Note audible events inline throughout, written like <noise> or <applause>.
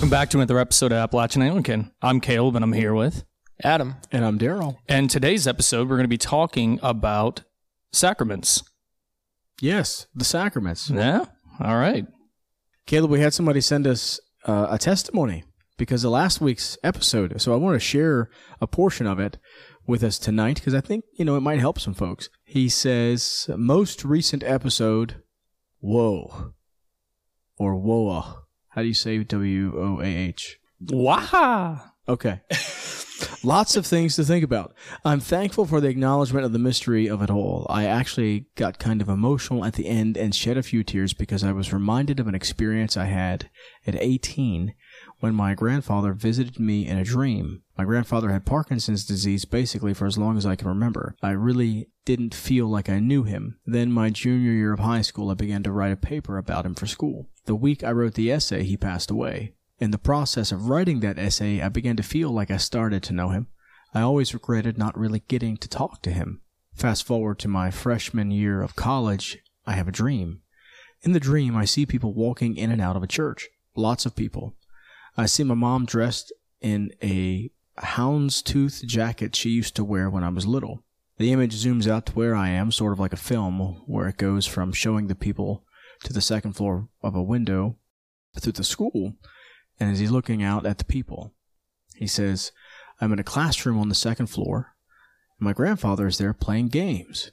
Welcome back to another episode of Appalachian Anglican. I'm Caleb and I'm here with. Adam. And I'm Daryl. And today's episode, we're going to be talking about sacraments. Yes, the sacraments. Yeah? All right. Caleb, we had somebody send us uh, a testimony because of last week's episode. So I want to share a portion of it with us tonight because I think, you know, it might help some folks. He says, most recent episode, whoa, or whoa. How do you say W O A H? Waha. Okay. Lots of things to think about. I'm thankful for the acknowledgement of the mystery of it all. I actually got kind of emotional at the end and shed a few tears because I was reminded of an experience I had at 18 when my grandfather visited me in a dream. My grandfather had Parkinson's disease basically for as long as I can remember. I really didn't feel like I knew him. Then, my junior year of high school, I began to write a paper about him for school. The week I wrote the essay, he passed away. In the process of writing that essay, I began to feel like I started to know him. I always regretted not really getting to talk to him. Fast forward to my freshman year of college, I have a dream. In the dream, I see people walking in and out of a church. Lots of people. I see my mom dressed in a houndstooth jacket she used to wear when I was little. The image zooms out to where I am, sort of like a film, where it goes from showing the people to the second floor of a window through the school. And as he's looking out at the people, he says, I'm in a classroom on the second floor. And my grandfather is there playing games.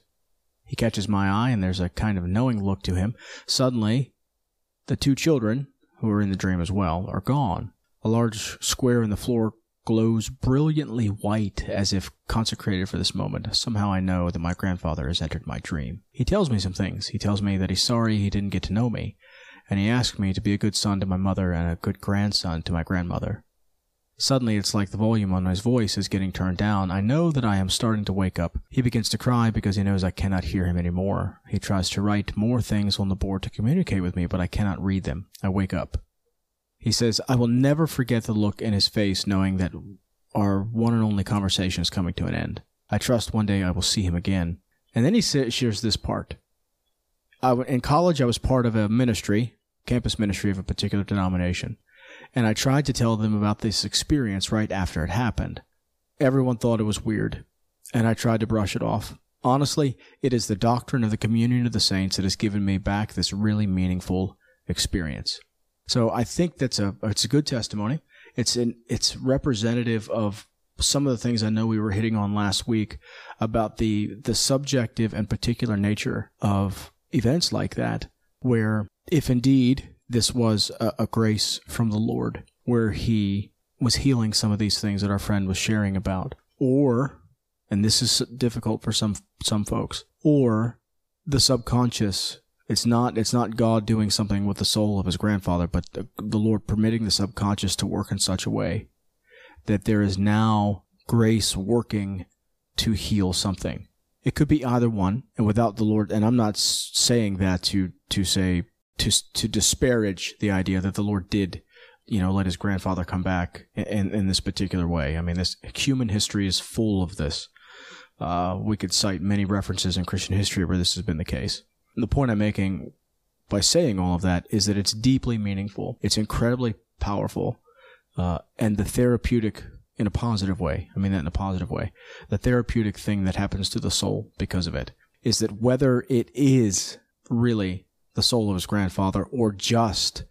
He catches my eye, and there's a kind of knowing look to him. Suddenly, the two children, who are in the dream as well, are gone. A large square in the floor glows brilliantly white as if consecrated for this moment. Somehow I know that my grandfather has entered my dream. He tells me some things. He tells me that he's sorry he didn't get to know me, and he asks me to be a good son to my mother and a good grandson to my grandmother. Suddenly, it's like the volume on his voice is getting turned down. I know that I am starting to wake up. He begins to cry because he knows I cannot hear him anymore. He tries to write more things on the board to communicate with me, but I cannot read them. I wake up. He says, I will never forget the look in his face knowing that our one and only conversation is coming to an end. I trust one day I will see him again. And then he shares this part. I, in college, I was part of a ministry, campus ministry of a particular denomination and I tried to tell them about this experience right after it happened. Everyone thought it was weird, and I tried to brush it off. Honestly, it is the doctrine of the communion of the saints that has given me back this really meaningful experience. So I think that's a it's a good testimony. It's an, it's representative of some of the things I know we were hitting on last week about the the subjective and particular nature of events like that, where if indeed this was a, a grace from the Lord where he was healing some of these things that our friend was sharing about. Or, and this is difficult for some some folks, or the subconscious. It's not it's not God doing something with the soul of his grandfather, but the, the Lord permitting the subconscious to work in such a way that there is now grace working to heal something. It could be either one, and without the Lord, and I'm not saying that to to say to to disparage the idea that the Lord did, you know, let his grandfather come back in in this particular way. I mean, this human history is full of this. Uh, we could cite many references in Christian history where this has been the case. The point I'm making by saying all of that is that it's deeply meaningful. It's incredibly powerful, uh, and the therapeutic in a positive way. I mean that in a positive way. The therapeutic thing that happens to the soul because of it is that whether it is really the soul of his grandfather or just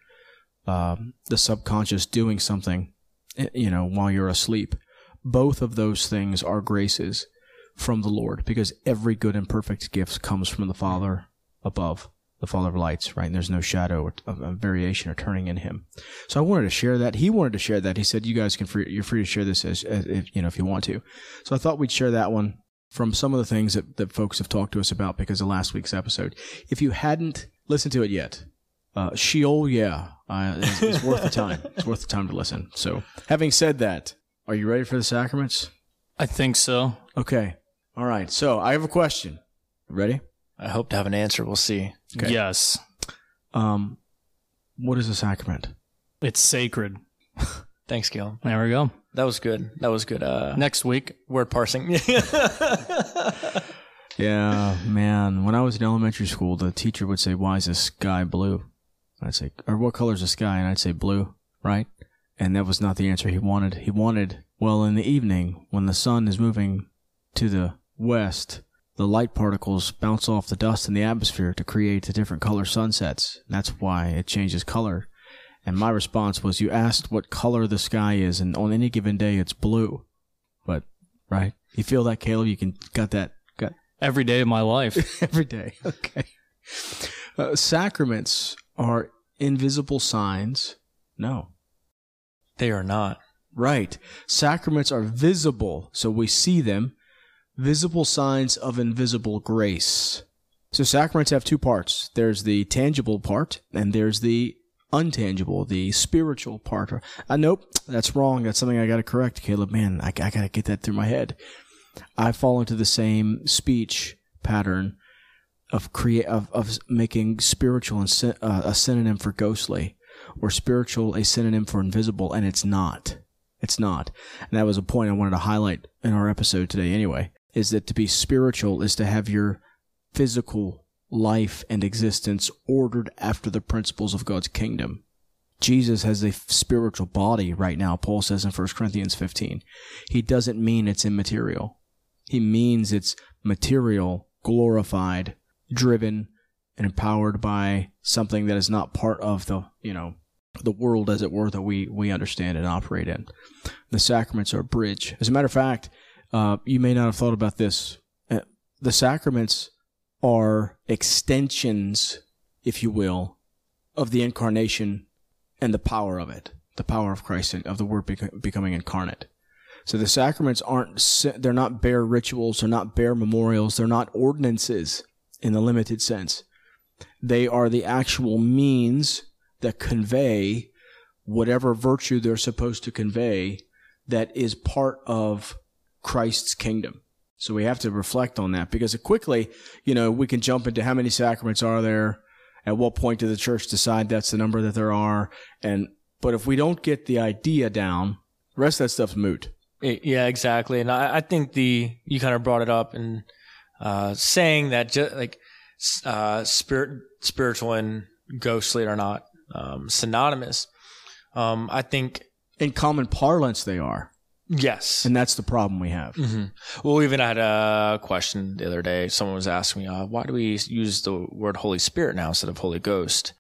um, the subconscious doing something, eh, you know, while you're asleep. Both of those things are graces from the Lord because every good and perfect gift comes from the Father above, the Father of lights, right? And there's no shadow of variation or turning in Him. So I wanted to share that. He wanted to share that. He said, "You guys can free, you're free to share this as, as if you know if you want to." So I thought we'd share that one from some of the things that, that folks have talked to us about because of last week's episode. If you hadn't listened to it yet, uh, Sheol, yeah, uh, it's, it's worth the time. It's worth the time to listen. So, having said that, are you ready for the sacraments? I think so. Okay. All right. So, I have a question. Ready? I hope to have an answer. We'll see. Okay. Yes. Um, what is a sacrament? It's sacred. <laughs> Thanks, Gil. There we go. That was good. That was good. Uh, Next week, word parsing. <laughs> Yeah, man. When I was in elementary school, the teacher would say, "Why is the sky blue?" I'd say, "Or what color is the sky?" And I'd say, "Blue." Right? And that was not the answer he wanted. He wanted, well, in the evening, when the sun is moving to the west, the light particles bounce off the dust in the atmosphere to create the different color sunsets. That's why it changes color. And my response was, you asked what color the sky is, and on any given day, it's blue. But, right? You feel that, Caleb? You can, got that, got Every day of my life. <laughs> every day. <laughs> Okay. Uh, sacraments are invisible signs. No. They are not. Right. Sacraments are visible, so we see them. Visible signs of invisible grace. So sacraments have two parts. There's the tangible part, and there's the untangible, the spiritual part. Uh, nope, that's wrong. That's something I got to correct, Caleb. Man, I, I got to get that through my head. I fall into the same speech pattern of create of, of making spiritual and uh, a synonym for ghostly, or spiritual a synonym for invisible, and it's not. It's not. And that was a point I wanted to highlight in our episode today. Anyway, is that to be spiritual is to have your physical life and existence ordered after the principles of God's kingdom. Jesus has a spiritual body right now, Paul says in 1 Corinthians 15. He doesn't mean it's immaterial. He means it's material, glorified, driven, and empowered by something that is not part of the, you know, the world as it were that we, we understand and operate in. The sacraments are a bridge. As a matter of fact, uh, you may not have thought about this. Uh, the sacraments are extensions, if you will, of the incarnation and the power of it, the power of Christ and of the Word bec- becoming incarnate. So the sacraments aren't, they're not bare rituals, they're not bare memorials, they're not ordinances in the limited sense. They are the actual means that convey whatever virtue they're supposed to convey that is part of Christ's kingdom. So we have to reflect on that because quickly, you know, we can jump into how many sacraments are there? At what point did the church decide that's the number that there are? And, but if we don't get the idea down, the rest of that stuff's moot. Yeah, exactly. And I, I think the you kind of brought it up and uh, saying that ju- like uh, spirit, spiritual and ghostly are not um, synonymous. Um, I think In common parlance, they are. Yes. And that's the problem we have. hmm Well, we even had a question the other day. Someone was asking me, uh, why do we use the word Holy Spirit now instead of Holy Ghost?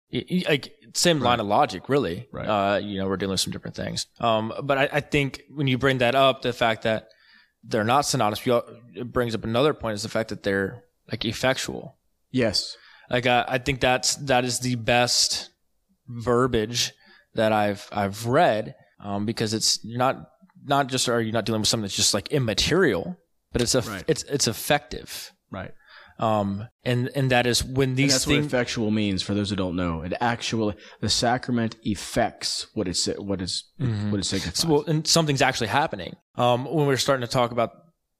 Like same line of logic, really. Right. Uh, you know, we're dealing with some different things. Um, but I, I think when you bring that up, the fact that they're not synonymous, it brings up another point is the fact that they're like effectual. Yes. Like I, I think that's that is the best verbiage that I've I've read um, because it's you're not not just are you not dealing with something that's just like immaterial, but it's a Right. it's it's effective. Right. Um, and and that is when And these that's what things. effectual means for those who don't know. It actually, the sacrament effects what it's, what is, what it signifies. well, and something's actually happening. Um, when we're starting to talk about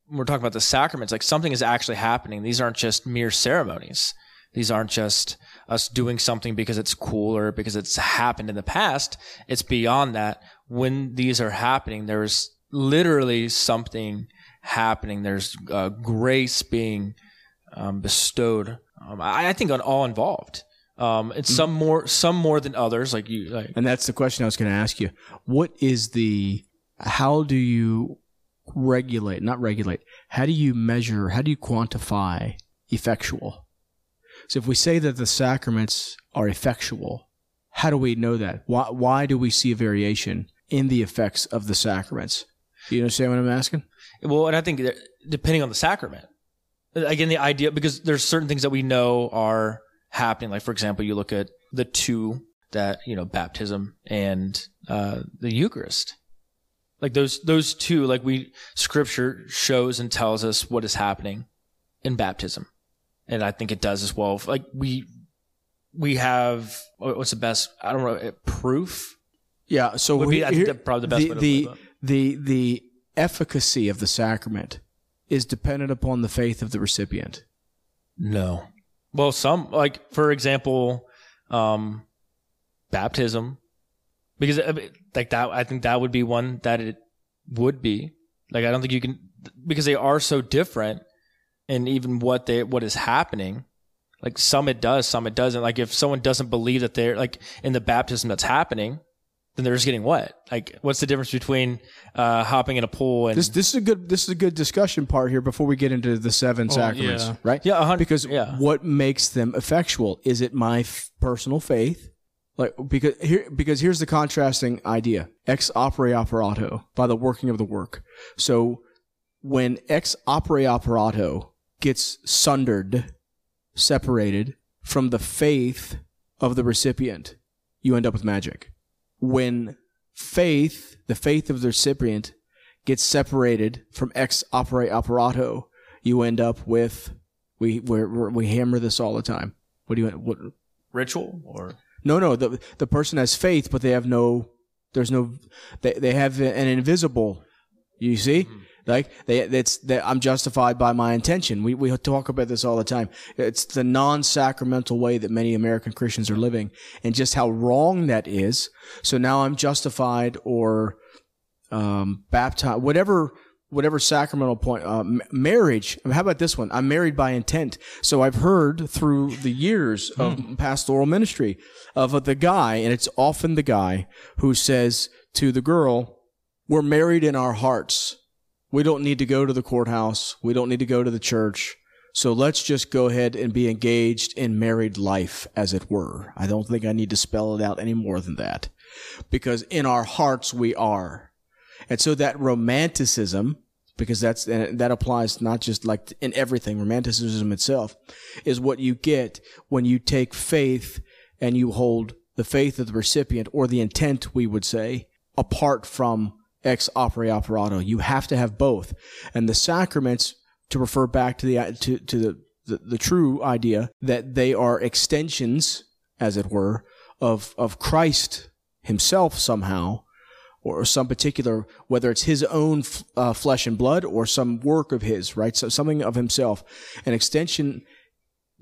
when we're talking about the sacraments, like something is actually happening. These aren't just mere ceremonies. These aren't just us doing something because it's cool or because it's happened in the past. It's beyond that. When these are happening, there's literally something happening. There's uh, grace being um, bestowed. Um, I, I think on all involved. Um, it's some more, some more than others. Like you, like And that's the question I was going to ask you. What is the, how do you regulate, not regulate, how do you measure, how do you quantify effectual? So if we say that the sacraments are effectual, how do we know that? Why, why do we see a variation in the effects of the sacraments? You understand what I'm asking? Well, and I think depending on the sacrament, again, the idea because there's certain things that we know are happening. Like for example, you look at the two that you know, baptism and uh, the Eucharist. Like those those two, like we Scripture shows and tells us what is happening in baptism, and I think it does as well. Like we we have what's the best? I don't know proof. Yeah. So Would be, I think here- that probably the best the, way to the, the the efficacy of the sacrament is dependent upon the faith of the recipient. No. Well, some like for example, um, baptism, because like that. I think that would be one that it would be. Like I don't think you can because they are so different, and even what they what is happening. Like some it does, some it doesn't. Like if someone doesn't believe that they're like in the baptism that's happening, then they're just getting wet. Like, what's the difference between uh, hopping in a pool and This this is a good this is a good discussion part here before we get into the seven sacraments, yeah. right? Yeah, a hundred- because yeah. what makes them effectual? Is it my f- personal faith? Like because here because here's the contrasting idea: ex opere operato by the working of the work. So when ex opere operato gets sundered, separated from the faith of the recipient, you end up with magic. When faith, the faith of the recipient, gets separated from ex opere operato, you end up with we we we hammer this all the time. What do you what? ritual or No, no. The the person has faith, but they have no. There's no. They they have an invisible. You see, hmm. Like they it's that I'm justified by my intention. We we talk about this all the time. It's the non-sacramental way that many American Christians are living, and just how wrong that is. So now I'm justified or um, baptized, whatever, whatever sacramental point, uh, marriage. How about this one? I'm married by intent. So I've heard through the years of pastoral ministry of the guy, and it's often the guy who says to the girl, we're married in our hearts. We don't need to go to the courthouse. We don't need to go to the church. So let's just go ahead and be engaged in married life, as it were. I don't think I need to spell it out any more than that. Because in our hearts we are. And so that romanticism, because that's, that applies not just like in everything, romanticism itself is what you get when you take faith and you hold the faith of the recipient or the intent, we would say, apart from ex opere operato. You have to have both. And the sacraments, to refer back to the, to, to the, the, the true idea that they are extensions, as it were, of, of Christ himself somehow, or some particular, whether it's his own uh, flesh and blood or some work of his, right? So something of himself, an extension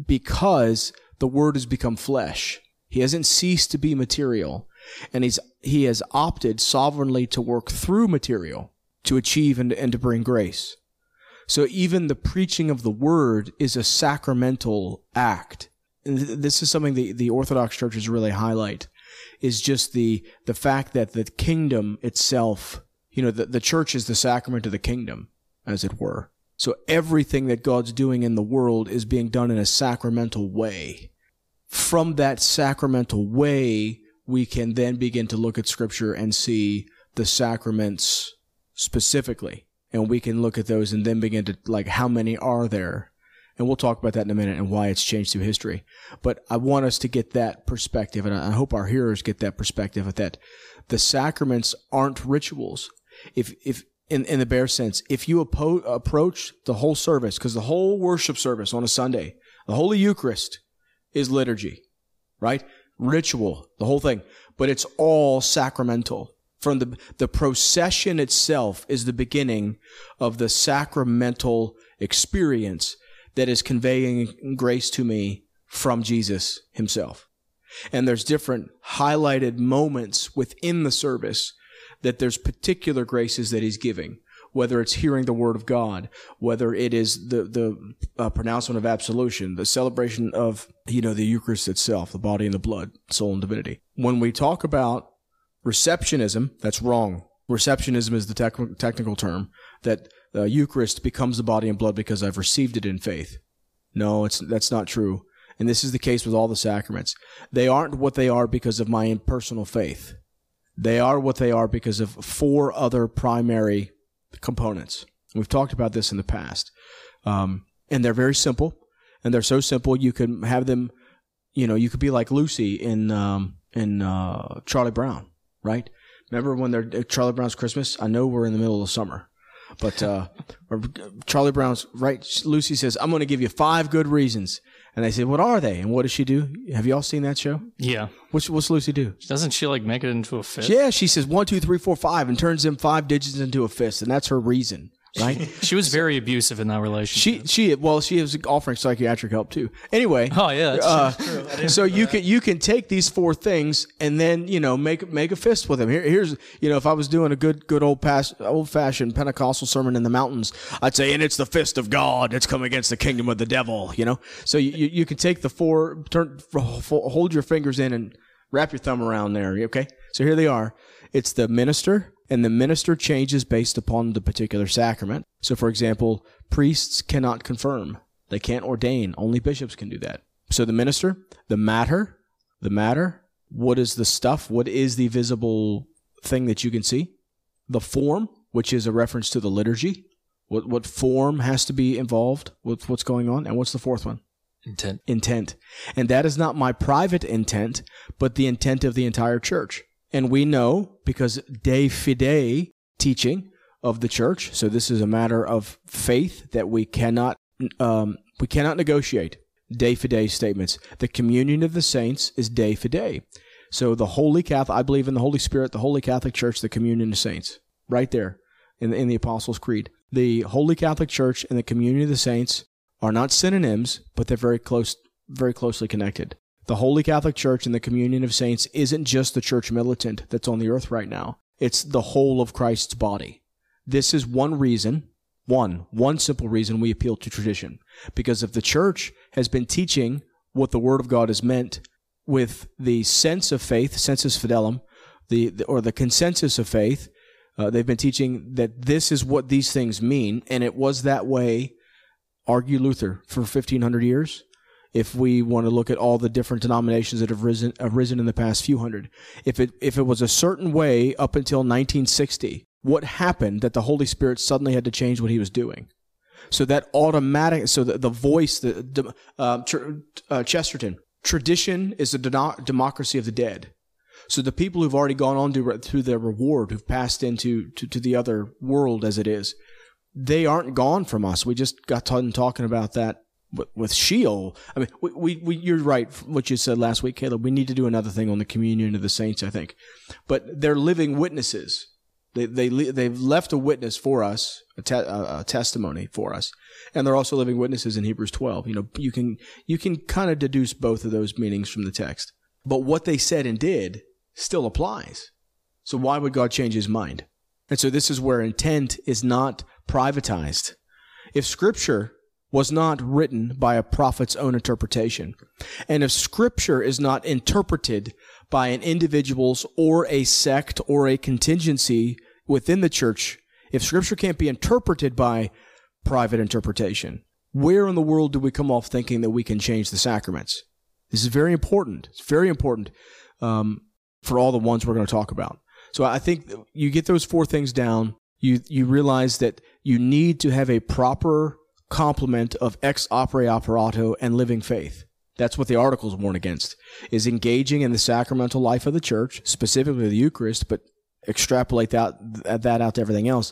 because the word has become flesh. He hasn't ceased to be material, and he's he has opted sovereignly to work through material to achieve and, and to bring grace. So even the preaching of the word is a sacramental act. And th- this is something the, the Orthodox churches really highlight is just the the fact that the kingdom itself, you know, the, the church is the sacrament of the kingdom, as it were. So everything that God's doing in the world is being done in a sacramental way. From that sacramental way, we can then begin to look at scripture and see the sacraments specifically. And we can look at those and then begin to, like, how many are there? And we'll talk about that in a minute and why it's changed through history. But I want us to get that perspective, and I hope our hearers get that perspective that the sacraments aren't rituals. If, if, in, in the bare sense, if you approach the whole service, because the whole worship service on a Sunday, the Holy Eucharist is liturgy, right? Ritual, the whole thing. But it's all sacramental. From the, the procession itself is the beginning of the sacramental experience that is conveying grace to me from Jesus himself. And there's different highlighted moments within the service that there's particular graces that he's giving, whether it's hearing the word of God, whether it is the, the uh, pronouncement of absolution, the celebration of, you know, the Eucharist itself, the body and the blood, soul and divinity. When we talk about receptionism, that's wrong. Receptionism is the tec- technical term that the Eucharist becomes the body and blood because I've received it in faith. No, it's that's not true. And this is the case with all the sacraments. They aren't what they are because of my personal faith. They are what they are because of four other primary components. We've talked about this in the past. Um, and they're very simple. And they're so simple you can have them, you know, you could be like Lucy in um, in uh, Charlie Brown, right? Remember when they're Charlie Brown's Christmas? I know we're in the middle of summer, but uh, <laughs> Charlie Brown's right. Lucy says, "I'm going to give you five good reasons," and they say, "What are they?" And what does she do? Have you all seen that show? Yeah. What's what's Lucy do? Doesn't she like make it into a fist? Yeah, she says one, two, three, four, five, and turns them five digits into a fist, and that's her reason, right? <laughs> She was very abusive in that relationship. she she well, she was offering psychiatric help too. Anyway, oh yeah, that's uh, so you can you can take these four things and then you know make make a fist with them. Here, here's you know if I was doing a good good old past old fashioned Pentecostal sermon in the mountains, I'd say, and it's the fist of God that's come against the kingdom of the devil. You know, so you you, you can take the four turn hold your fingers in and wrap your thumb around there. Okay, So here they are. It's the minister, and the minister changes based upon the particular sacrament. So, for example, priests cannot confirm, they can't ordain. Only bishops can do that. So, the minister, the matter, the matter, what is the stuff? What is the visible thing that you can see? The form, which is a reference to the liturgy. What, what form has to be involved with what's going on? And what's the fourth one? Intent. Intent. And that is not my private intent, but the intent of the entire church. And we know because de fide teaching of the church. So this is a matter of faith that we cannot um, we cannot negotiate. De fide statements. The communion of the saints is de fide. So the Holy Catholic, I believe in the Holy Spirit, the Holy Catholic Church, the communion of saints, right there in the, in the Apostles' Creed. The Holy Catholic Church and the communion of the saints are not synonyms, but they're very close, very closely connected. The Holy Catholic Church and the communion of saints isn't just the church militant that's on the earth right now. It's the whole of Christ's body. This is one reason, one, one simple reason we appeal to tradition. Because if the church has been teaching what the Word of God has meant with the sense of faith, sensus fidelum, the, the or the consensus of faith, uh, they've been teaching that this is what these things mean, and it was that way. Argue Luther for 1500 years. If we want to look at all the different denominations that have risen, have risen in the past few hundred, if it if it was a certain way up until 1960, what happened that the Holy Spirit suddenly had to change what He was doing? So that automatic, so the, the voice, the uh, uh, Chesterton, tradition is the democracy of the dead. So the people who've already gone on to, to their reward, who've passed into to, to the other world as it is, they aren't gone from us. We just got done talking about that with, Sheol. I mean, we, we, we, you're right. What you said last week, Caleb. We need to do another thing on the communion of the saints. I think, but they're living witnesses. They they they've left a witness for us, a, te- a, testimony for us, and they're also living witnesses in Hebrews 12. You know, you can you can kind of deduce both of those meanings from the text. But what they said and did still applies. So why would God change his mind? And so this is where intent is not privatized. If scripture was not written by a prophet's own interpretation, and if scripture is not interpreted by an individual's or a sect or a contingency within the church, if scripture can't be interpreted by private interpretation, where in the world do we come off thinking that we can change the sacraments? This is very important. It's very important. Um, for all the ones we're going to talk about. So I think you get those four things down, you you realize that you need to have a proper complement of ex opere operato and living faith. That's what the articles warn against, is engaging in the sacramental life of the church, specifically the Eucharist, but extrapolate that that out to everything else.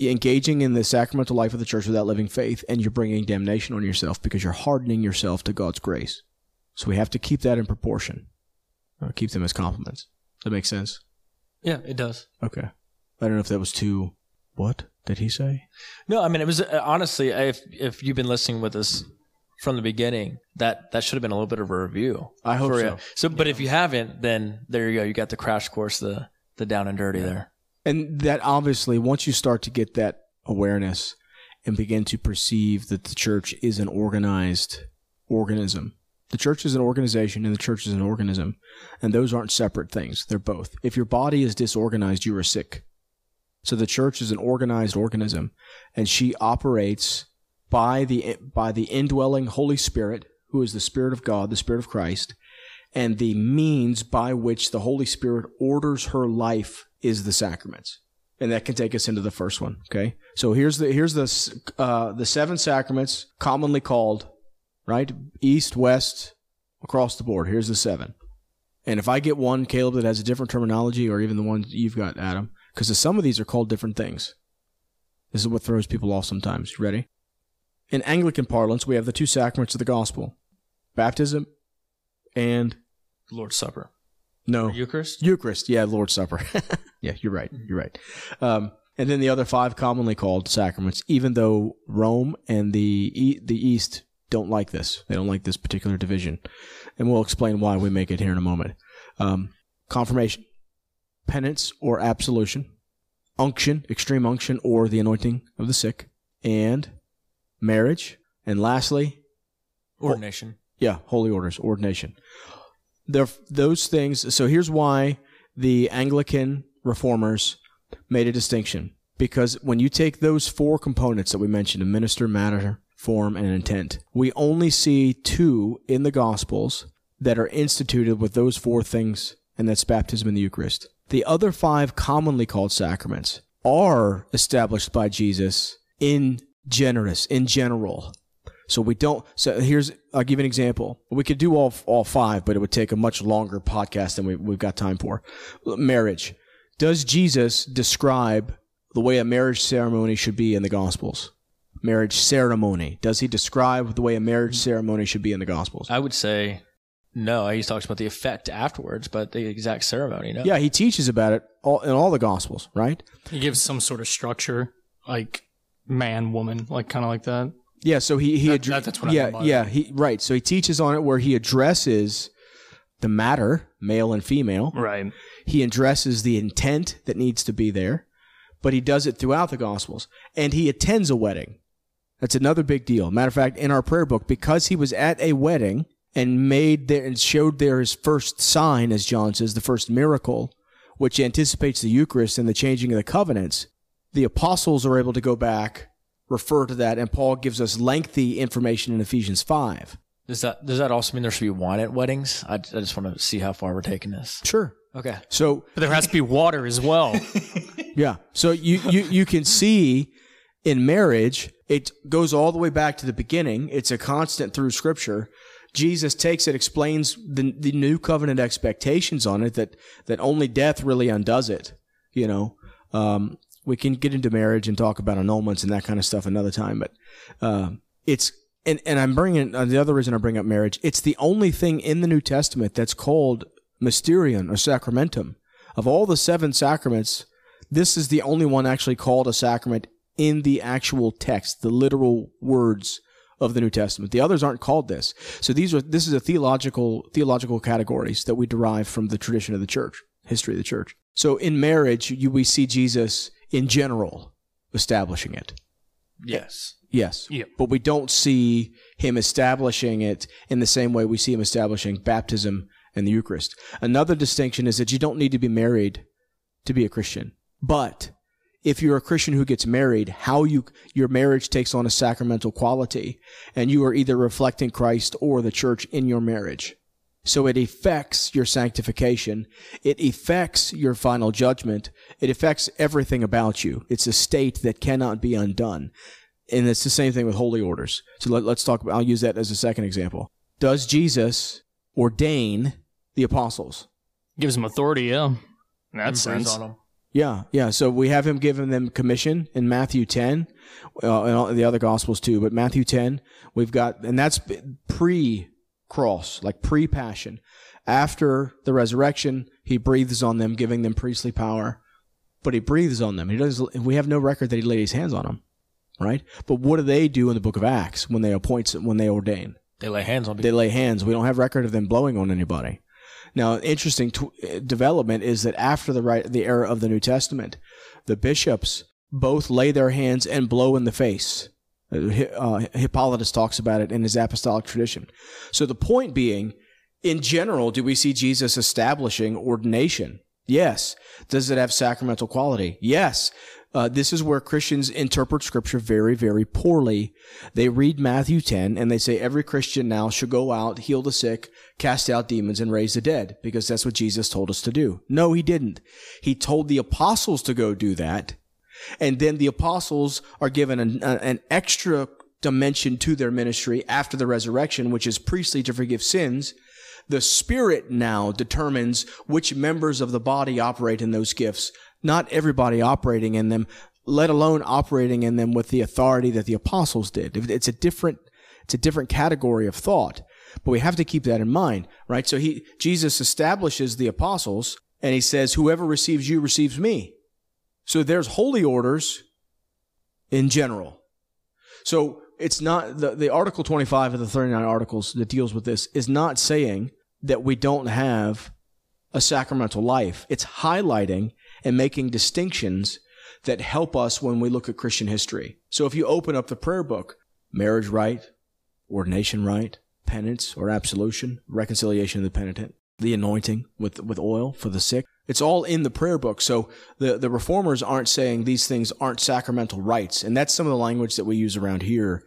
Engaging in the sacramental life of the church without living faith, and you're bringing damnation on yourself because you're hardening yourself to God's grace. So we have to keep that in proportion uh, keep them as complements. That makes sense. Yeah, it does. Okay. I don't know if that was too. What did he say? No, I mean it was uh, honestly if if you've been listening with us from the beginning, that that should have been a little bit of a review. I hope so. You. So, but if you haven't, then there you go. You got the crash course, the the down and dirty yeah. there. And that obviously, once you start to get that awareness and begin to perceive that the church is an organized organism, the church is an organization and the church is an organism, and those aren't separate things. They're both. If your body is disorganized, you are sick. So the church is an organized organism, and she operates by the by the indwelling Holy Spirit, who is the Spirit of God, the Spirit of Christ, and the means by which the Holy Spirit orders her life is the sacraments. And that can take us into the first one. Okay, so here's the here's the uh, the seven sacraments commonly called right? East, west, across the board. Here's the seven. And if I get one, Caleb, that has a different terminology, or even the one you've got, Adam, because some of these are called different things. This is what throws people off sometimes. You ready? In Anglican parlance, we have the two sacraments of the gospel baptism and Lord's Supper. No. Eucharist? Eucharist, yeah, Lord's Supper. <laughs> yeah, you're right. You're right. Um, and then the other five commonly called sacraments, even though Rome and the the East don't like this. They don't like this particular division. And we'll explain why we make it here in a moment. Um, confirmation, penance or absolution, unction, extreme unction, or the anointing of the sick, and marriage. And lastly, ordination. yeah, holy orders, ordination. There, those things. So here's why the Anglican reformers made a distinction because when you take those four components that we mentioned, minister, matter, form, and intent, we only see two in the Gospels that are instituted with those four things, and that's baptism and the Eucharist. The other five commonly called sacraments are established by Jesus in generis, in general. So we don't. So here's I'll give an example. We could do all all five, but it would take a much longer podcast than we, we've got time for. Marriage. Does Jesus describe the way a marriage ceremony should be in the Gospels? Marriage ceremony. Does he describe the way a marriage ceremony should be in the Gospels? I would say no. He talks about the effect afterwards, but the exact ceremony. No. Yeah, he teaches about it all, in all the Gospels, right? He gives some sort of structure, like man, woman, like kind of like that. Yeah, so he he That- addr- that- that's what I yeah meant by yeah he right. So he teaches on it where he addresses the matter, male and female. Right. He addresses the intent that needs to be there, but he does it throughout the Gospels. And he attends a wedding. That's another big deal. Matter of fact, in our prayer book, because he was at a wedding and made there and showed there his first sign, as John says, the first miracle, which anticipates the Eucharist and the changing of the covenants, the apostles are able to go back, refer to that, and Paul gives us lengthy information in Ephesians 5. Does that does that also mean there should be wine at weddings? I, I just want to see how far we're taking this. Sure. Okay. So But there has to be water as well. <laughs> Yeah. So you, you, you can see in marriage, it goes all the way back to the beginning. It's a constant through scripture. Jesus takes it, explains the, the new covenant expectations on it that, that only death really undoes it. You know, um, we can get into marriage and talk about annulments and that kind of stuff another time, but, um, it's, and, and I'm bringing, uh, the other reason I bring up marriage, it's the only thing in the New Testament that's called mysterion or sacramentum. Of all the seven sacraments, this is the only one actually called a sacrament in the actual text, the literal words of the New Testament. The others aren't called this. So these are this is a theological theological categories that we derive from the tradition of the church, history of the church. So in marriage, you, we see Jesus in general establishing it. Yes. Yes. Yep. But we don't see him establishing it in the same way we see him establishing baptism and the Eucharist. Another distinction is that you don't need to be married to be a Christian. But if you're a Christian who gets married, how you your marriage takes on a sacramental quality and you are either reflecting Christ or the church in your marriage. So it affects your sanctification. It affects your final judgment. It affects everything about you. It's a state that cannot be undone. And it's the same thing with holy orders. So let, us talk about, I'll use that as a second example. Does Jesus ordain the apostles? Gives them authority, yeah. In that sense. on them. Yeah, yeah. So we have him giving them commission in Matthew 10, uh, and all the other gospels too. But Matthew 10, we've got, and that's pre cross, like pre passion. After the resurrection, he breathes on them, giving them priestly power. But he breathes on them. He does. We have no record that he laid his hands on them, right? But what do they do in the Book of Acts when they appoint, when they ordain? They lay hands on people. They lay hands. We don't have record of them blowing on anybody. Now, an interesting tw- development is that after the right, the era of the New Testament, the bishops both lay their hands and blow in the face. Uh, uh, Hippolytus talks about it in his apostolic tradition. So the point being, in general, do we see Jesus establishing ordination? Yes. Does it have sacramental quality? Yes. Uh, this is where Christians interpret Scripture very, very poorly. They read Matthew 10 and they say every Christian now should go out, heal the sick, cast out demons, and raise the dead because that's what Jesus told us to do. No, he didn't. He told the apostles to go do that. And then the apostles are given an, an extra dimension to their ministry after the resurrection, which is priestly to forgive sins. The Spirit now determines which members of the body operate in those gifts. Not everybody operating in them, let alone operating in them with the authority that the apostles did. It's a different, it's a different category of thought. But we have to keep that in mind, right? So he, Jesus establishes the apostles and he says, whoever receives you receives me. So there's holy orders in general. So it's not the, the article 25 of the 39 articles that deals with this is not saying that we don't have a sacramental life. It's highlighting and making distinctions that help us when we look at Christian history. So if you open up the prayer book, marriage rite, ordination rite, penance or absolution, reconciliation of the penitent, the anointing with, with oil for the sick, It's all in the prayer book. So the, the reformers aren't saying these things aren't sacramental rites. And that's some of the language that we use around here.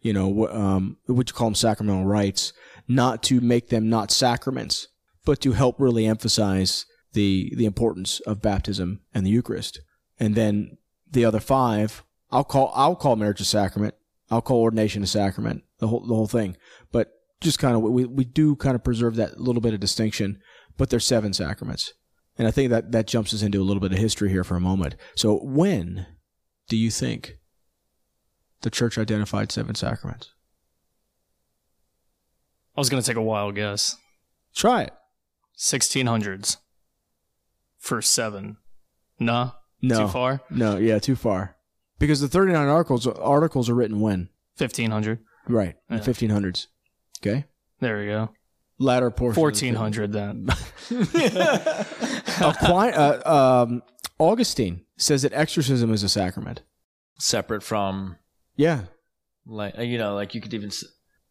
You know, um, what you call them sacramental rites, not to make them not sacraments, but to help really emphasize the, the importance of baptism and the Eucharist. And then the other five, I'll call, I'll call marriage a sacrament. I'll call ordination a sacrament, the whole, the whole thing. But just kind of, we, we do kind of preserve that little bit of distinction, but there's seven sacraments. And I think that that jumps us into a little bit of history here for a moment. So, when do you think the church identified seven sacraments? I was going to take a wild guess. Try it. 1600s for seven. Nah? No. Too far? No, yeah, too far. Because the 39 articles articles are written when? 1500. Right, in Yeah. 1500s. Okay? There we go. Latter portion. 1400 then. <laughs> Aquin- uh, um, Augustine says that exorcism is a sacrament. Separate from Yeah. like you know, like you could even. s-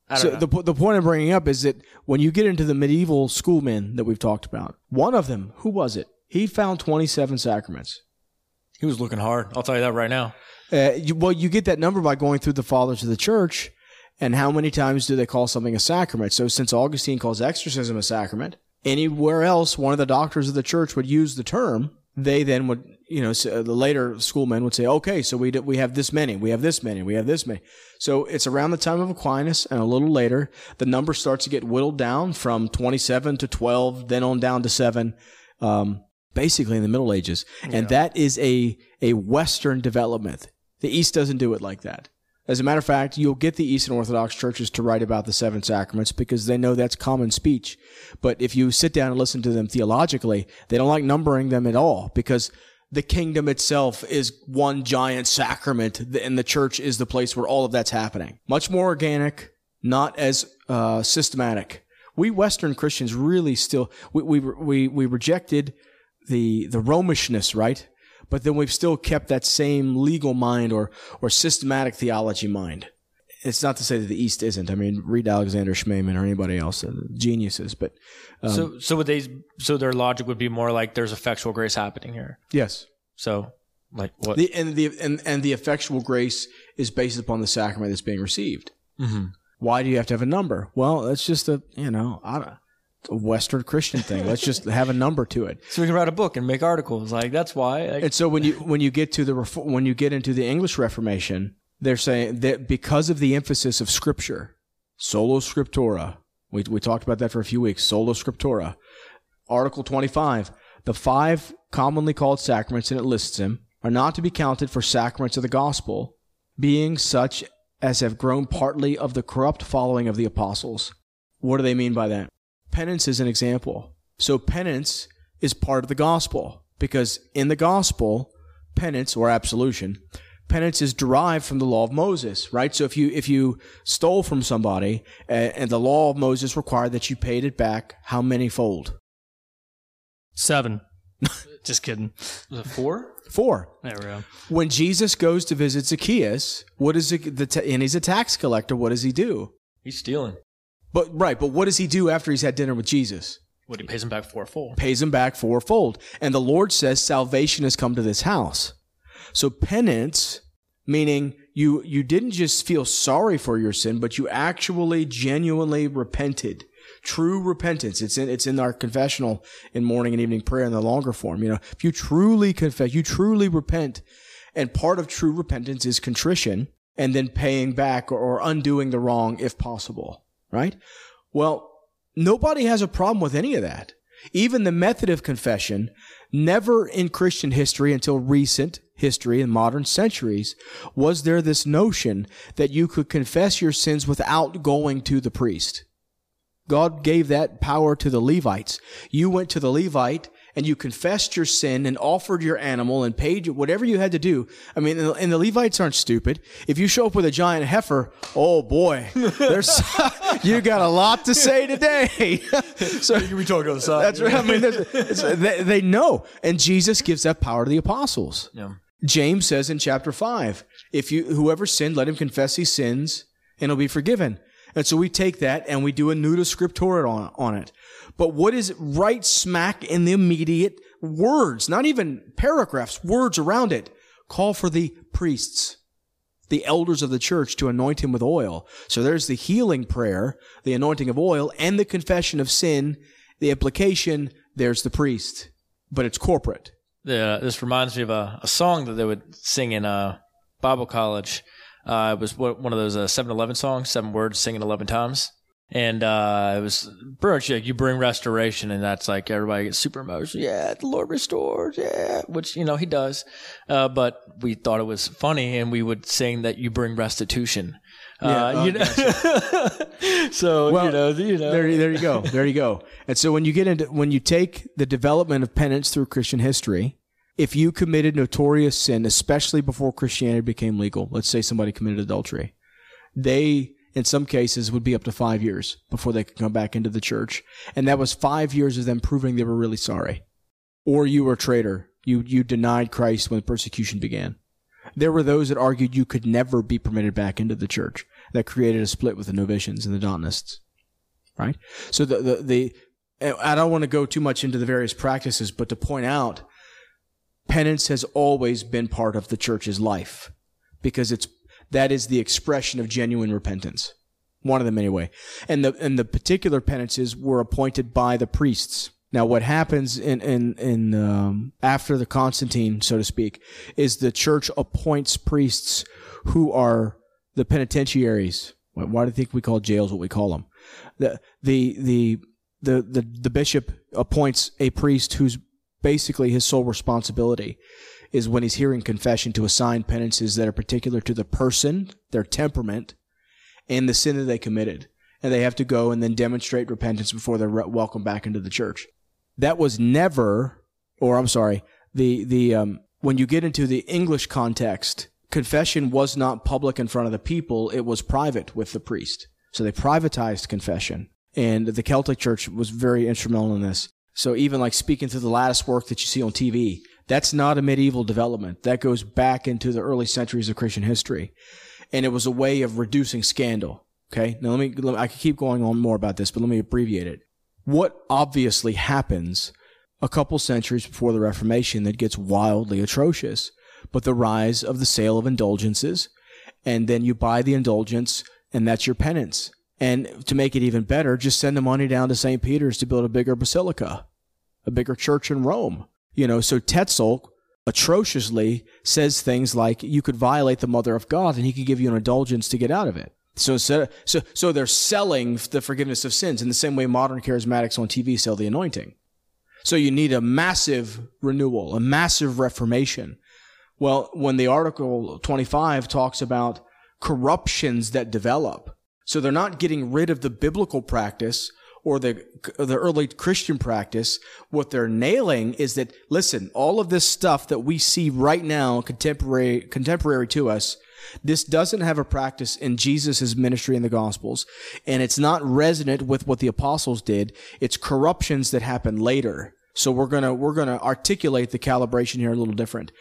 I don't So know. the the point I'm bringing up is that when you get into the medieval schoolmen that we've talked about, one of them, who was it? He found 27 sacraments. he was looking hard. I'll tell you that right now. Uh, you, well, you get that number by going through the fathers of the church, and how many times do they call something a sacrament? So, since Augustine calls exorcism a sacrament, anywhere else one of the doctors of the church would use the term, they then would, you know, uh, the later schoolmen would say, okay, so we d- we have this many, we have this many, we have this many. So it's around the time of Aquinas, and a little later, the number starts to get whittled down from 27 to 12, then on down to seven. Um, basically in the Middle Ages, and that is a a Western development. The East doesn't do it like that. As a matter of fact, you'll get the Eastern Orthodox churches to write about the seven sacraments because they know that's common speech. But if you sit down and listen to them theologically, they don't like numbering them at all because the kingdom itself is one giant sacrament, and the church is the place where all of that's happening. Much more organic, not as uh, systematic. We Western Christians really still we we we, we rejected the the Romishness, right? But then we've still kept that same legal mind or or systematic theology mind. It's not to say that the East isn't. I mean, read Alexander Schmemann or anybody else, uh, geniuses. But um, so so would they? So their logic would be more like there's effectual grace happening here. yes, So like what? the and the and, and the effectual grace is based upon the sacrament that's being received. mm-hmm. Why do you have to have a number? Well, that's just a you know I don't, a Western Christian thing. Let's just have a number to it. So we can write a book and make articles. Like that's why. Like, And so when you when you get to the when you get into the English Reformation, they're saying that because of the emphasis of Scripture, solo scriptura. We we talked about that for a few weeks. Solo scriptura, Article twenty five. The five commonly called sacraments, and it lists them, are not to be counted for sacraments of the gospel, being such as have grown partly of the corrupt following of the apostles. What do they mean by that? Penance is an example. So penance is part of the gospel because in the gospel, penance or absolution, penance is derived from the law of Moses, right? So if you if you stole from somebody uh, and the law of Moses required that you paid it back, how many fold? Seven. <laughs> Just kidding. was it four? Four. There we go. When Jesus goes to visit Zacchaeus, what is it, the ta- and he's a tax collector? What does he do? He's stealing. But right, but what does he do after he's had dinner with Jesus? What he pays him back fourfold. pays him back fourfold. And the Lord says salvation has come to this house. So penance, meaning you, you didn't just feel sorry for your sin, but you actually genuinely repented. True repentance. It's in, it's in our confessional in morning and evening prayer in the longer form. You know, if you truly confess, you truly repent. And part of true repentance is contrition and then paying back or, or undoing the wrong if possible. Right? Well, nobody has a problem with any of that. Even the method of confession, never in Christian history until recent history in modern centuries, was there this notion that you could confess your sins without going to the priest. God gave that power to the Levites. You went to the Levite and you confessed your sin and offered your animal and paid whatever you had to do. I mean, and the- Levites aren't stupid. If you show up with a giant heifer, oh boy, <laughs> there's <laughs> you got a lot to say today. <laughs> so We talk on the side. that's right. I mean, they, they know, and Jesus gives that power to the apostles. Yeah. James says in chapter five, if you whoever sinned, let him confess his sins, and he'll be forgiven. And so we take that and we do a nuda scriptura on, on it. But what is right smack in the immediate words, not even paragraphs, words around it, call for the priests, the elders of the church to anoint him with oil. So there's the healing prayer, the anointing of oil, and the confession of sin. The implication, there's the priest, but it's corporate. This reminds me of a, a song that they would sing in uh, Bible college. Uh, it was one of those uh, 7-Eleven songs, seven words, singing 11 times. And uh, it was pretty much like you bring restoration, and that's like everybody gets super emotional. Yeah, the Lord restores. Yeah, which you know He does. Uh, but we thought it was funny, and we would sing that you bring restitution. Yeah, uh, oh, you know? <laughs> so Well, you know, you know, There, there you go. There you go. And so when you get into when you take the development of penance through Christian history, if you committed notorious sin, especially before Christianity became legal, let's say somebody committed adultery, they in some cases would be up to five years before they could come back into the church, and that was five years of them proving they were really sorry, or you were a traitor. You you denied Christ when persecution began. There were those that argued you could never be permitted back into the church. That created a split with the Novatians and the Donatists. Right? So the, the, the, I don't want to go too much into the various practices, but to point out, penance has always been part of the church's life because it's, that is the expression of genuine repentance. One of them anyway. And the, and the particular penances were appointed by the priests. Now, what happens in in in um, after the Constantine, so to speak, is the church appoints priests who are the penitentiaries. Why why do you think we call jails what we call them? The the the the the, the bishop appoints a priest who's basically his sole responsibility is when he's hearing confession to assign penances that are particular to the person, their temperament, and the sin that they committed. And they have to go and then demonstrate repentance before they're re- welcomed back into the church that was never, or I'm sorry, the the um, when you get into the English context, confession was not public in front of the people; it was private with the priest. So they privatized confession, and the Celtic Church was very instrumental in this. So even like speaking to the lattice work that you see on TV, that's not a medieval development. That goes back into the early centuries of Christian history, and it was a way of reducing scandal. Okay, now let me, let me I could keep going on more about this, but let me abbreviate it what obviously happens a couple centuries before the Reformation that gets wildly atrocious, but the rise of the sale of indulgences, and then you buy the indulgence, and that's your penance. And to make it even better, just send the money down to St. Peter's to build a bigger basilica, a bigger church in Rome. You know, so Tetzel atrociously says things like you could violate the mother of God and he could give you an indulgence to get out of it. So so so they're selling the forgiveness of sins in the same way modern charismatics on TV sell the anointing. So you need a massive renewal, a massive reformation. Well, when the article 25 talks about corruptions that develop, so they're not getting rid of the biblical practice or the the early Christian practice, what they're nailing is that listen, all of this stuff that we see right now contemporary contemporary to us, this doesn't have a practice in Jesus' ministry in the Gospels, and it's not resonant with what the apostles did. It's corruptions that happen later. So we're gonna we're gonna articulate the calibration here a little different,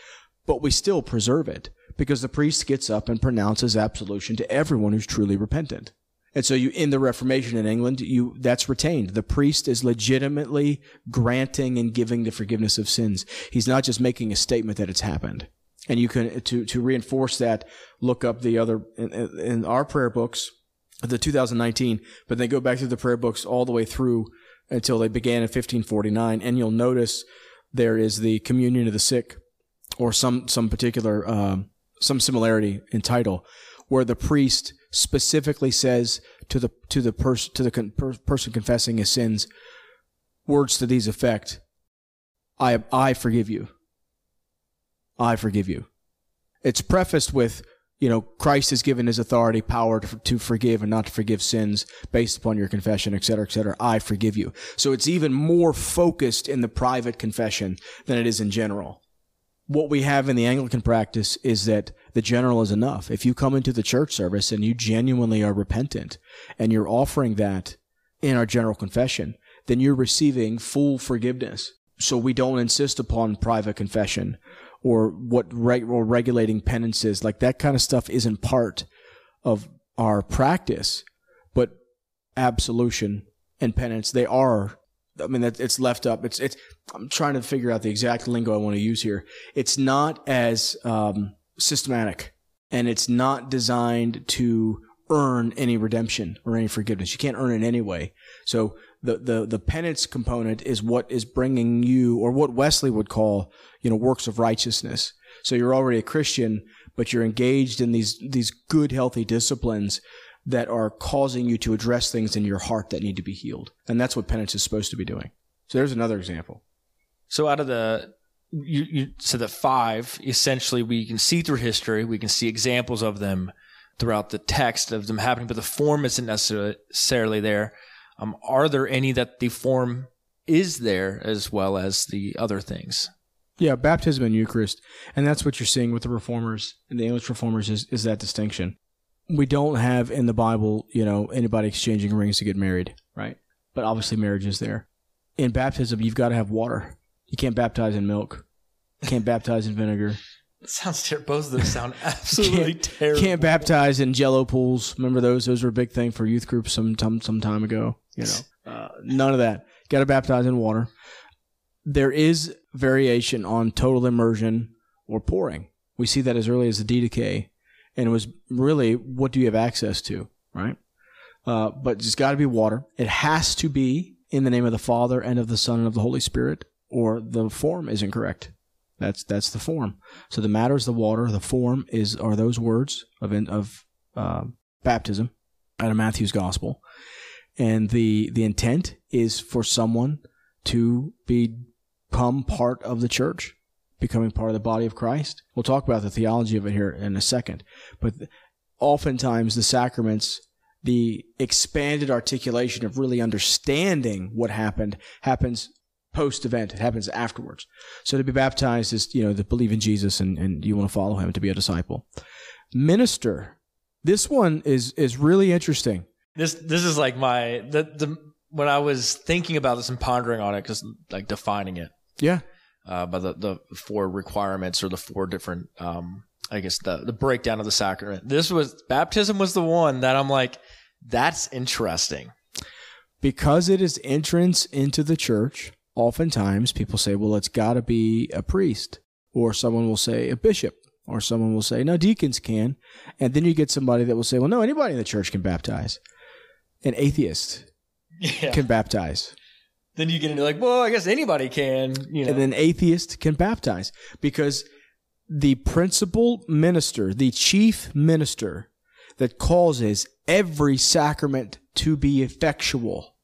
but we still preserve it because the priest gets up and pronounces absolution to everyone who's truly repentant. And so you, in the Reformation in England, you, that's retained. The priest is legitimately granting and giving the forgiveness of sins. He's not just making a statement that it's happened. And you can, to, to reinforce that, look up the other, in, in our prayer books, the 2019, but then go back through the prayer books all the way through until they began in 1549. And you'll notice there is the communion of the sick or some, some particular, um, some similarity in title where the priest specifically says to the to the person to the con- per- person confessing his sins words to these effect I I forgive you. I forgive you. It's prefaced with you know Christ has given his authority power to, to forgive and not to forgive sins based upon your confession et cetera et cetera. I forgive you. So it's even more focused in the private confession than it is in general what we have in the Anglican practice is that the general is enough. If you come into the church service and you genuinely are repentant and you're offering that in our general confession, then you're receiving full forgiveness. So we don't insist upon private confession or what reg- or regulating penances. Like that kind of stuff isn't part of our practice, but absolution and penance, they are I mean, it's left up. It's it's. I'm trying to figure out the exact lingo I want to use here. It's not as um, systematic, and it's not designed to earn any redemption or any forgiveness. You can't earn it anyway. So the the the penance component is what is bringing you, or what Wesley would call, you know, works of righteousness. So you're already a Christian, but you're engaged in these these good, healthy disciplines that are causing you to address things in your heart that need to be healed. And that's what penance is supposed to be doing. So there's another example. So out of the you, you said that five essentially we can see through history, we can see examples of them throughout the text of them happening, but the form isn't necessarily there. Um, are there any that the form is there as well as the other things? Yeah, baptism and Eucharist, and that's what you're seeing with the reformers and the English reformers is, is that distinction. We don't have in the Bible, you know, anybody exchanging rings to get married, right? But obviously, marriage is there. In baptism, you've got to have water. You can't baptize in milk. You can't baptize in vinegar. It sounds terrible. Both of those sound <laughs> absolutely can't, terrible. Can't baptize in Jello pools. Remember those? Those were a big thing for youth groups some some, some time ago. You know, uh, none of that. Got to baptize in water. There is variation on total immersion or pouring. We see that as early as the Didache, and it was really what do you have access to, right? Uh, but it's got to be water. It has to be in the name of the Father and of the Son and of the Holy Spirit, or the form is incorrect. That's that's the form. So the matter is the water. The form is are those words of in, of uh, baptism out of Matthew's gospel, and the the intent is for someone to become part of the church, becoming part of the body of Christ. We'll talk about the theology of it here in a second, but oftentimes the sacraments the expanded articulation of really understanding what happened happens post event. It happens afterwards. So to be baptized is, you know, to believe in Jesus and, and you want to follow him to be a disciple. Minister. This one is is really interesting. This this is like my the the when I was thinking about this and pondering on it, because like defining it. Yeah. Uh, by the the four requirements or the four different um I guess the the breakdown of the sacrament. This was baptism was the one that I'm like, that's interesting. Because it is entrance into the church, oftentimes people say, well, it's got to be a priest, or someone will say a bishop, or someone will say, no, deacons can. And then you get somebody that will say, well, no, anybody in the church can baptize. An atheist <laughs> Yeah. can baptize. Then you get into like, well, I guess anybody can. You know. And an atheist can baptize because the principal minister, the chief minister that causes every sacrament to be effectual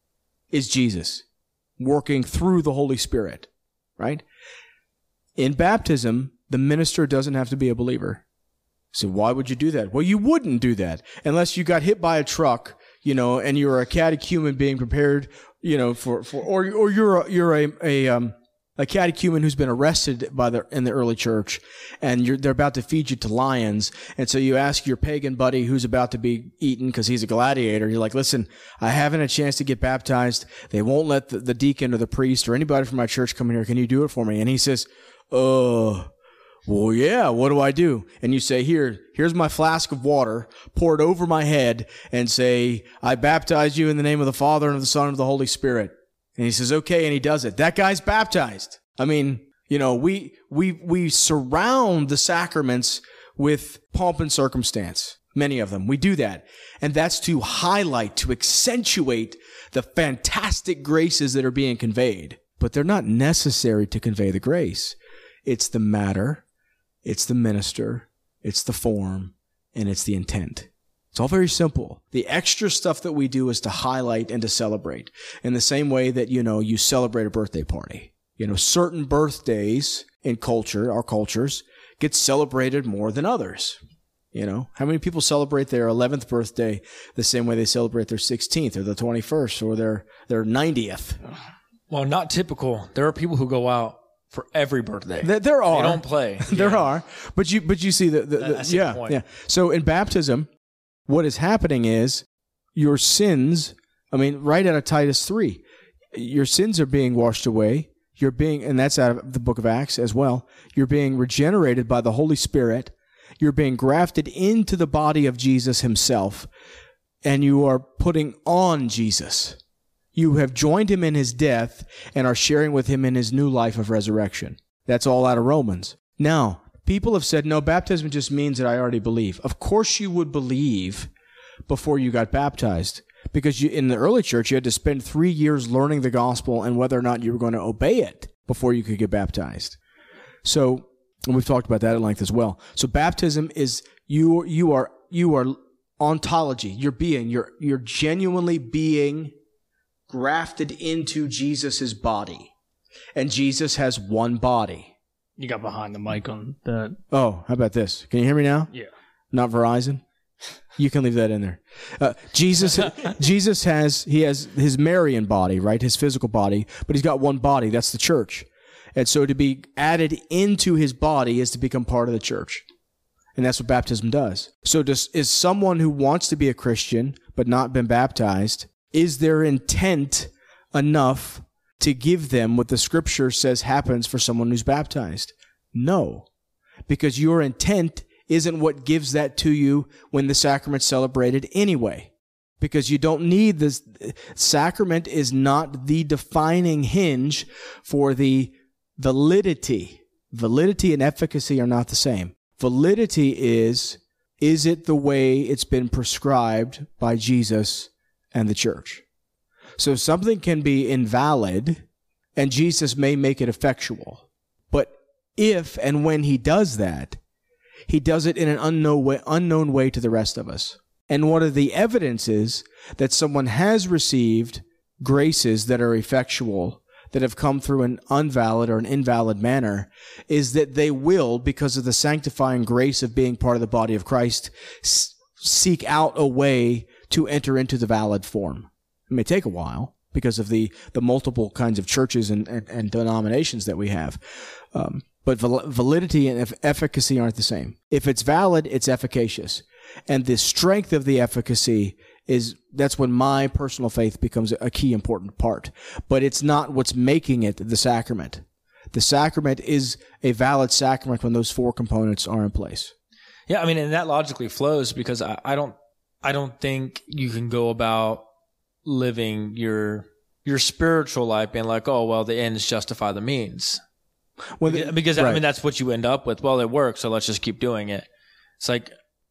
is Jesus working through the Holy Spirit, right? In baptism, the minister doesn't have to be a believer. So why would you do that? Well, you wouldn't do that unless you got hit by a truck, you know, and you're a catechumen being prepared, you know, for, for or or you're a, you're a a um a catechumen who's been arrested by the in the early church, and you're, they're about to feed you to lions, and so you ask your pagan buddy who's about to be eaten because he's a gladiator. You're like, listen, I haven't a chance to get baptized. They won't let the, the deacon or the priest or anybody from my church come in here. Can you do it for me? And he says, uh. Well, yeah, what do I do? And you say, here, here's my flask of water, pour it over my head and say, I baptize you in the name of the Father and of the Son and of the Holy Spirit. And he says, okay. And he does it. That guy's baptized. I mean, you know, we, we, we surround the sacraments with pomp and circumstance. Many of them. We do that. And that's to highlight, to accentuate the fantastic graces that are being conveyed. But they're not necessary to convey the grace. It's the matter. It's the minister. It's the form and it's the intent. It's all very simple. The extra stuff that we do is to highlight and to celebrate in the same way that, you know, you celebrate a birthday party. You know, certain birthdays in culture, our cultures, get celebrated more than others. You know, how many people celebrate their 11th birthday the same way they celebrate their 16th or the 21st or their, their 90th? well, not typical. There are people who go out for every birthday. There, there are. They don't play. <laughs> there Yeah. are, but you but you see the, the, the- the yeah point. yeah. So in baptism, what is happening is your sins. I mean, right out of Titus three, your sins are being washed away. You're being, and that's out of the book of Acts as well. You're being regenerated by the Holy Spirit. You're being grafted into the body of Jesus Himself, and you are putting on Jesus. You have joined him in his death and are sharing with him in his new life of resurrection. That's all out of Romans. Now, people have said, no, baptism just means that I already believe. Of course you would believe before you got baptized. Because you, in the early church, you had to spend three years learning the gospel and whether or not you were going to obey it before you could get baptized. So, and we've talked about that at length as well. So baptism is you you are you are ontology. You're being you're you're genuinely being grafted into Jesus's body, and Jesus has one body. You got behind the mic on that. Oh, how about this? Can you hear me now? Yeah. Not Verizon. You can leave that in there. Uh, Jesus, <laughs> Jesus has he has his Marian body, right? His physical body, but he's got one body. That's the church. And so to be added into his body is to become part of the church. And that's what baptism does. So does, is someone who wants to be a Christian but not been baptized, is their intent enough to give them what the scripture says happens for someone who's baptized? No. Because your intent isn't what gives that to you when the sacrament's celebrated anyway. Because you don't need this. Sacrament is not the defining hinge for the validity. Validity and efficacy are not the same. Validity is, is it the way it's been prescribed by Jesus and the church? So something can be invalid and Jesus may make it effectual. But if and when he does that, he does it in an unknown way, unknown way to the rest of us. And one of the evidences that someone has received graces that are effectual that have come through an unvalid or an invalid manner is that they will, because of the sanctifying grace of being part of the body of Christ, seek out a way to enter into the valid form. It may take a while because of the, the multiple kinds of churches and, and, and denominations that we have. Um, but val- validity and efficacy aren't the same. If it's valid, it's efficacious. And the strength of the efficacy is that's when my personal faith becomes a key important part. But it's not what's making it the sacrament. The sacrament is a valid sacrament when those four components are in place. Yeah, I mean, and that logically flows because I, I don't, I don't think you can go about living your your spiritual life being like, oh well, the ends justify the means. Well, because because, I mean that's what you end up with. Well, it works, so let's just keep doing it. It's like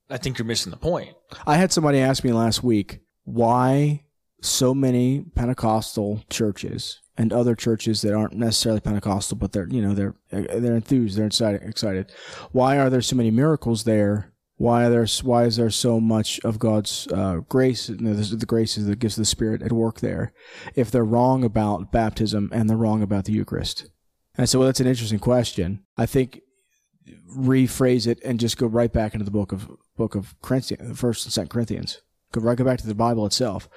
I think you're missing the point. I had somebody ask me last week why so many Pentecostal churches and other churches that aren't necessarily Pentecostal, but they're you know they're they're enthused, they're excited. Excited. Why are there so many miracles there? Why are there why is there so much of God's uh, grace? You know, the, the graces that gives the Spirit at work there. If they're wrong about baptism and they're wrong about the Eucharist, and I said, well, that's an interesting question. I think rephrase it and just go right back into the book of book of Corinthians, First and Second Corinthians. Go right go back to the Bible itself,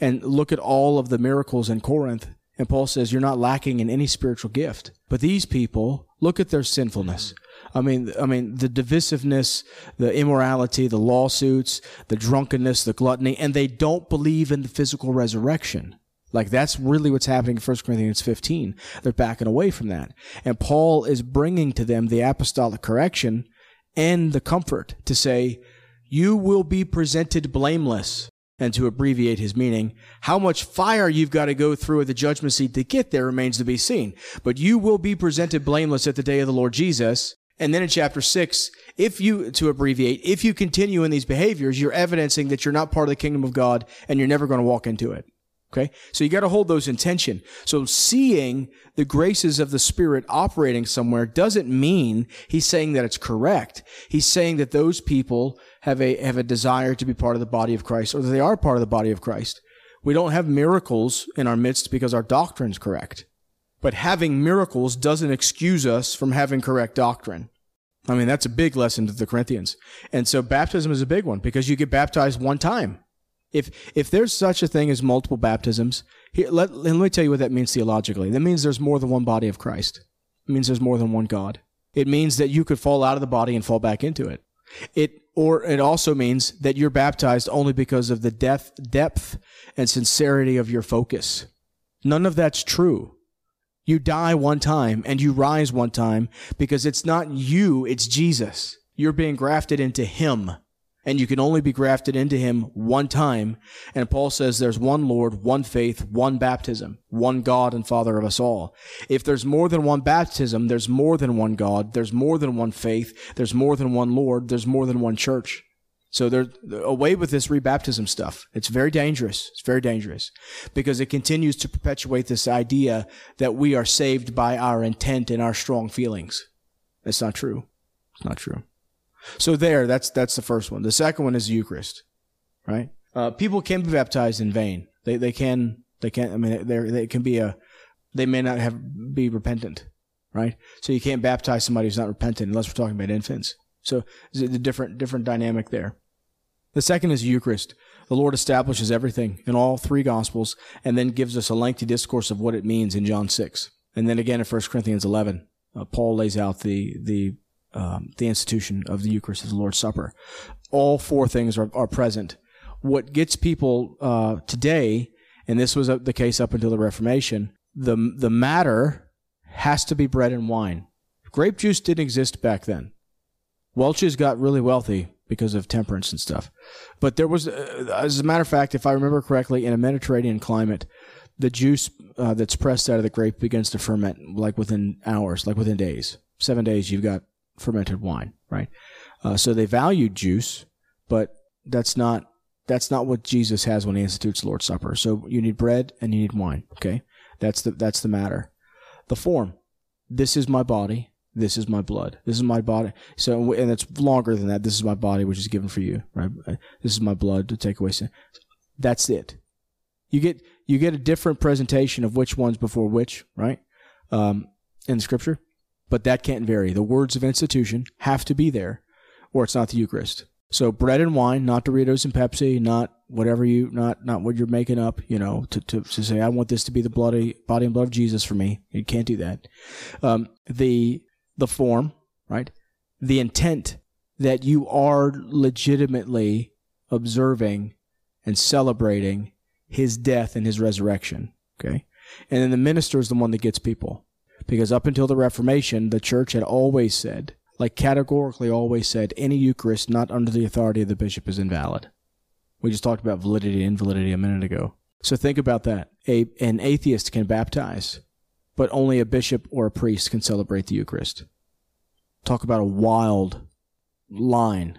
and look at all of the miracles in Corinth. And Paul says you're not lacking in any spiritual gift. But these people look at their sinfulness. I mean, I mean the divisiveness, the immorality, the lawsuits, the drunkenness, the gluttony, and they don't believe in the physical resurrection. Like that's really what's happening in 1 Corinthians 15. They're backing away from that. And Paul is bringing to them the apostolic correction and the comfort to say, you will be presented blameless. And to abbreviate his meaning, how much fire you've got to go through at the judgment seat to get there remains to be seen. But you will be presented blameless at the day of the Lord Jesus. And then in chapter six, if you, to abbreviate, if you continue in these behaviors, you're evidencing that you're not part of the kingdom of God and you're never going to walk into it. Okay. So you got to hold those in tension. So seeing the graces of the Spirit operating somewhere doesn't mean he's saying that it's correct. He's saying that those people have a, have a desire to be part of the body of Christ or that they are part of the body of Christ. We don't have miracles in our midst because our doctrine's correct. But having miracles doesn't excuse us from having correct doctrine. I mean, that's a big lesson to the Corinthians. And so baptism is a big one because you get baptized one time. If if there's such a thing as multiple baptisms, here let, let me tell you what that means theologically. That means there's more than one body of Christ. It means there's more than one God. It means that you could fall out of the body and fall back into it. It or it also means that you're baptized only because of the depth depth and sincerity of your focus. None of that's true. You die one time and you rise one time because it's not you, it's Jesus. You're being grafted into him. and you can only be grafted into him one time. And Paul says there's one Lord, one faith, one baptism, one God and Father of us all. If there's more than one baptism, there's more than one God, there's more than one faith, there's more than one Lord, there's more than one church. So they're away with this rebaptism stuff. It's very dangerous. It's very dangerous because it continues to perpetuate this idea that we are saved by our intent and our strong feelings. That's not true. It's not true. So there, that's that's the first one. The second one is the Eucharist, right? Uh, people can be baptized in vain. They they can they can. I mean, they they can be a. They may not have be repentant, right? So you can't baptize somebody who's not repentant unless we're talking about infants. So a different different dynamic there. The second is Eucharist. The Lord establishes everything in all three Gospels and then gives us a lengthy discourse of what it means in John 6. And then again in 1 Corinthians 11, uh, Paul lays out the, the, um, the institution of the Eucharist as the Lord's Supper. All four things are, are present. What gets people uh, today, and this was the case up until the Reformation, the, the matter has to be bread and wine. Grape juice didn't exist back then. Welch's got really wealthy because of temperance and stuff. But there was, uh, as a matter of fact, if I remember correctly, in a Mediterranean climate, the juice uh, that's pressed out of the grape begins to ferment like within hours, like within days. Seven days, you've got fermented wine, right? Uh, so they valued juice, but that's not that's not what Jesus has when he institutes Lord's Supper. So you need bread and you need wine. Okay, that's the that's the matter. The form. This is my body this is my blood. This is my body. So, and it's longer than that. This is my body, which is given for you, right? This is my blood to take away sin. That's it. You get, you get a different presentation of which one's before which, right? Um, in scripture, but that can't vary. The words of institution have to be there or it's not the Eucharist. So bread and wine, not Doritos and Pepsi, not whatever you, not, not what you're making up, you know, to, to, to say, I want this to be the bloody body and blood of Jesus for me. You can't do that. Um, the, the form, right? The intent that you are legitimately observing and celebrating his death and his resurrection. Okay. And then the minister is the one that gets people. Because up until the Reformation, the church had always said, like categorically always said, any Eucharist not under the authority of the bishop is invalid. We just talked about validity and invalidity a minute ago. So think about that. A, an atheist can baptize but only a bishop or a priest can celebrate the Eucharist. Talk about a wild line.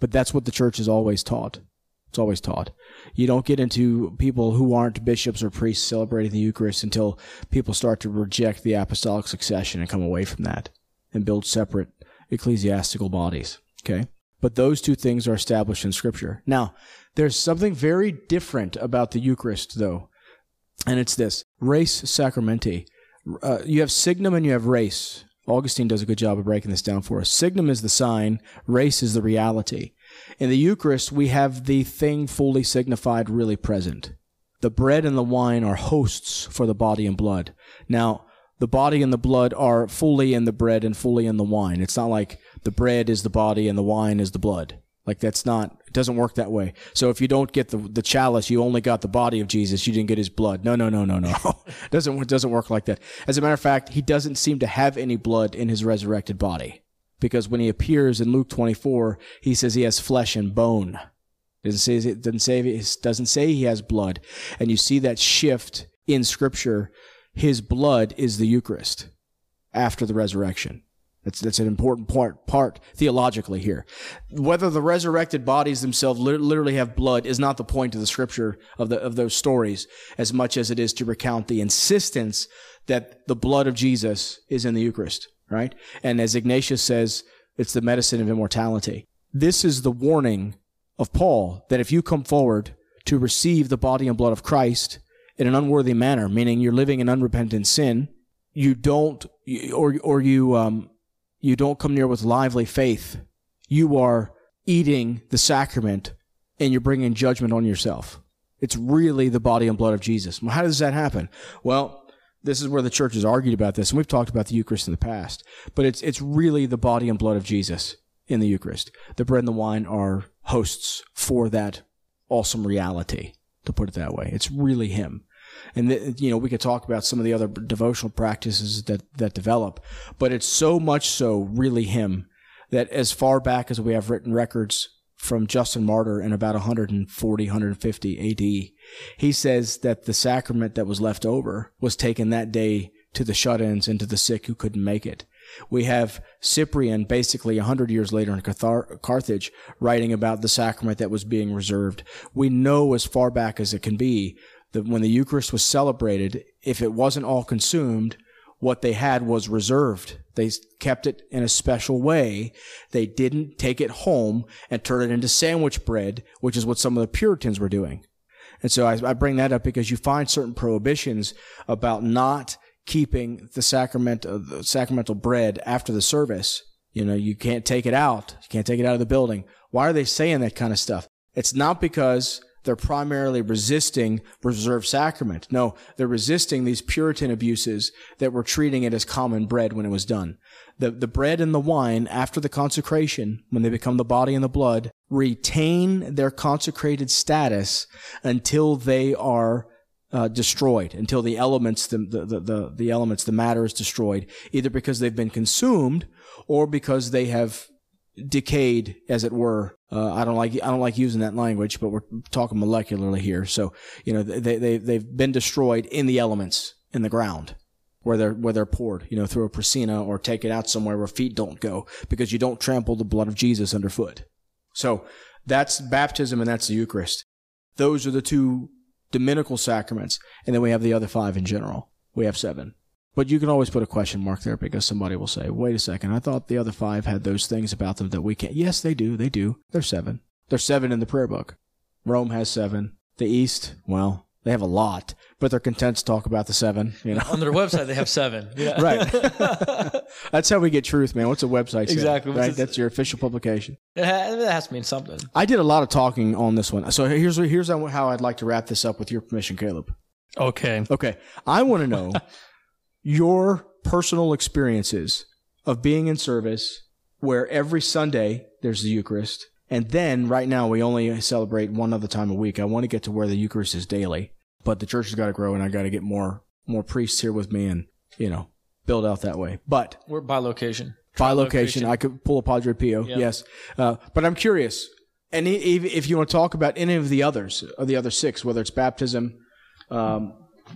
But that's what the church has always taught. It's always taught. You don't get into people who aren't bishops or priests celebrating the Eucharist until people start to reject the apostolic succession and come away from that and build separate ecclesiastical bodies. Okay? But those two things are established in Scripture. Now, there's something very different about the Eucharist, though, and it's this res sacramenti uh, you have signum and you have res. Augustine does a good job of breaking this down for us. Signum is the sign, res is the reality. In the Eucharist, we have the thing fully signified, really present. The bread and the wine are hosts for the body and blood. Now, the body and the blood are fully in the bread and fully in the wine. It's not like the bread is the body and the wine is the blood. Like that's not doesn't work that way. So if you don't get the the chalice, you only got the body of Jesus. You didn't get his blood. No, no, no, no, no. <laughs> doesn't doesn't work like that. As a matter of fact, he doesn't seem to have any blood in his resurrected body. Because when he appears in Luke 24, he says he has flesh and bone. Doesn't say it doesn't say doesn't say he has blood. And you see that shift in scripture. His blood is the Eucharist after the resurrection. That's, that's an important part, part theologically here. Whether the resurrected bodies themselves literally have blood is not the point of the scripture of the, of those stories as much as it is to recount the insistence that the blood of Jesus is in the Eucharist, right? And as Ignatius says, it's the medicine of immortality. This is the warning of Paul that if you come forward to receive the body and blood of Christ in an unworthy manner, meaning you're living in unrepentant sin, you don't, or, or you, um, you don't come near with lively faith, you are eating the sacrament and you're bringing judgment on yourself. It's really the body and blood of Jesus. Well, how does that happen? Well, this is where the church has argued about this, and we've talked about the Eucharist in the past. But it's it's really the body and blood of Jesus in the Eucharist. The bread and the wine are hosts for that awesome reality, to put it that way. It's really Him and th- you know we could talk about some of the other devotional practices that that develop, but it's so much so really him that as far back as we have written records from Justin Martyr in about 140, 150 AD. He says that the sacrament that was left over was taken that day to the shut-ins and to the sick who couldn't make it. We have Cyprian basically 100 years later in Carthage writing about the sacrament that was being reserved. We know as far back as it can be that when the Eucharist was celebrated, if it wasn't all consumed, what they had was reserved. They kept it in a special way. They didn't take it home and turn it into sandwich bread, which is what some of the Puritans were doing. And so I, I bring that up because you find certain prohibitions about not keeping the sacrament, uh, the sacramental bread after the service. You know, you can't take it out. You can't take it out of the building. Why are they saying that kind of stuff? It's not because they're primarily resisting reserved sacrament. No, they're resisting these Puritan abuses that were treating it as common bread when it was done. The, the bread and the wine after the consecration, when they become the body and the blood, retain their consecrated status until they are uh, destroyed until the elements, the, the, the, the elements, the matter is destroyed, either because they've been consumed or because they have decayed, as it were. Uh, I don't like I don't like using that language, but we're talking molecularly here. So you know they they they've been destroyed in the elements in the ground where they're where they're poured. You know through a piscina or take it out somewhere where feet don't go because you don't trample the blood of Jesus underfoot. So that's baptism and that's the Eucharist. Those are the two dominical sacraments, and then we have the other five in general. We have seven. But you can always put a question mark there because somebody will say, wait a second, I thought the other five had those things about them that we can't. Yes, they do. They do. They're seven. They're seven in the prayer book. Rome has seven. The East, well, they have a lot, but they're content to talk about the seven. You know, on their website they have seven. Yeah. <laughs> right. <laughs> That's how we get truth, man. What's a website? Say? Exactly. Right. That's your official publication. It, ha- it has to mean something. I did a lot of talking on this one. So here's here's how I'd like to wrap this up with your permission, Caleb. Okay. Okay. I want to know <laughs> your personal experiences of being in service where every Sunday there's the Eucharist. And then right now we only celebrate one other time a week. I want to get to where the Eucharist is daily, but the church has got to grow and I got to get more, more priests here with me and, you know, build out that way. But we're by location. By location, I could pull a Padre Pio. Yep. Yes. Uh, but I'm curious. And if you want to talk about any of the others, or the other six, whether it's baptism, um,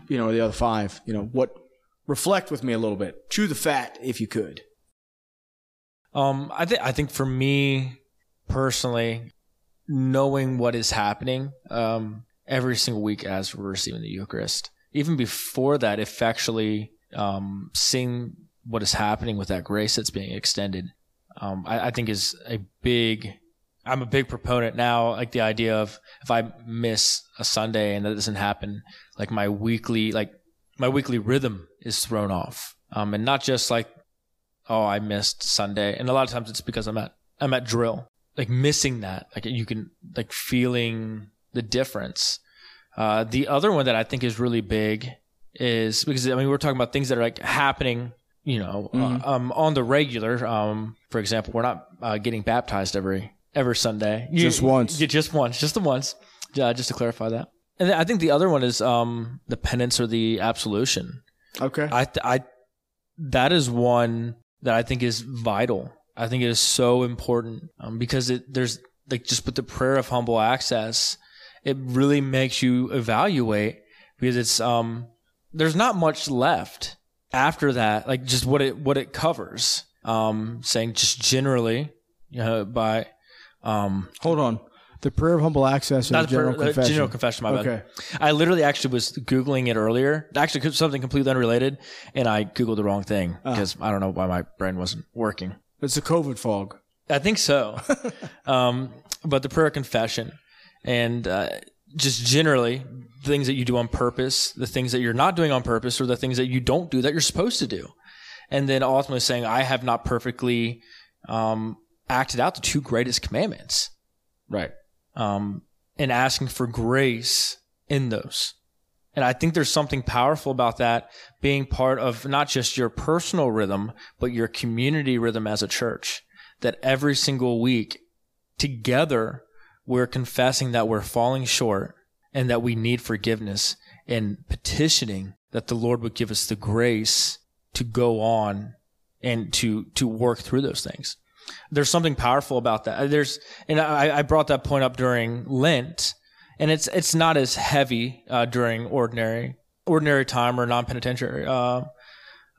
you know, or the other five, you know, what, reflect with me a little bit. Chew the fat if you could. Um, I think I think for me personally, knowing what is happening um, every single week as we're receiving the Eucharist, even before that, effectually um, seeing what is happening with that grace that's being extended, um, I, I think is a big. I'm a big proponent now, like the idea of if I miss a Sunday and that doesn't happen, like my weekly, like my weekly rhythm is thrown off. Um, and not just like, oh, I missed Sunday. And a lot of times it's because I'm at, I'm at drill, like missing that. Like you can, like feeling the difference. Uh, the other one that I think is really big is because, I mean, we're talking about things that are like happening, you know, uh, mm-hmm. uh, um, on the regular. Um, for example, we're not uh, getting baptized every, every Sunday. You, just once. You, just once, just the once. Uh, just to clarify that. And I think the other one is um, the penance or the absolution. Okay. I, I, that is one that I think is vital. I think it is so important um, because it there's like just with the prayer of humble access, it really makes you evaluate because it's um there's not much left after that like just what it what it covers um saying just generally you know by um hold on the prayer of humble access and the general prayer, confession. general confession, my okay. bad. I literally actually was Googling it earlier. Actually, something completely unrelated, and I Googled the wrong thing because ah. uh. I don't know why my brain wasn't working. It's a COVID fog. I think so. <laughs> um, but the prayer of confession and uh, just generally things that you do on purpose, the things that you're not doing on purpose, or the things that you don't do that you're supposed to do. And then ultimately saying, I have not perfectly um, acted out the two greatest commandments. Right um, and asking for grace in those. And I think there's something powerful about that being part of not just your personal rhythm, but your community rhythm as a church. That every single week together, we're confessing that we're falling short and that we need forgiveness and petitioning that the Lord would give us the grace to go on and to, to work through those things. There's something powerful about that. There's, and I, I brought that point up during Lent, and it's it's not as heavy uh, during ordinary ordinary time or non penitentiary uh,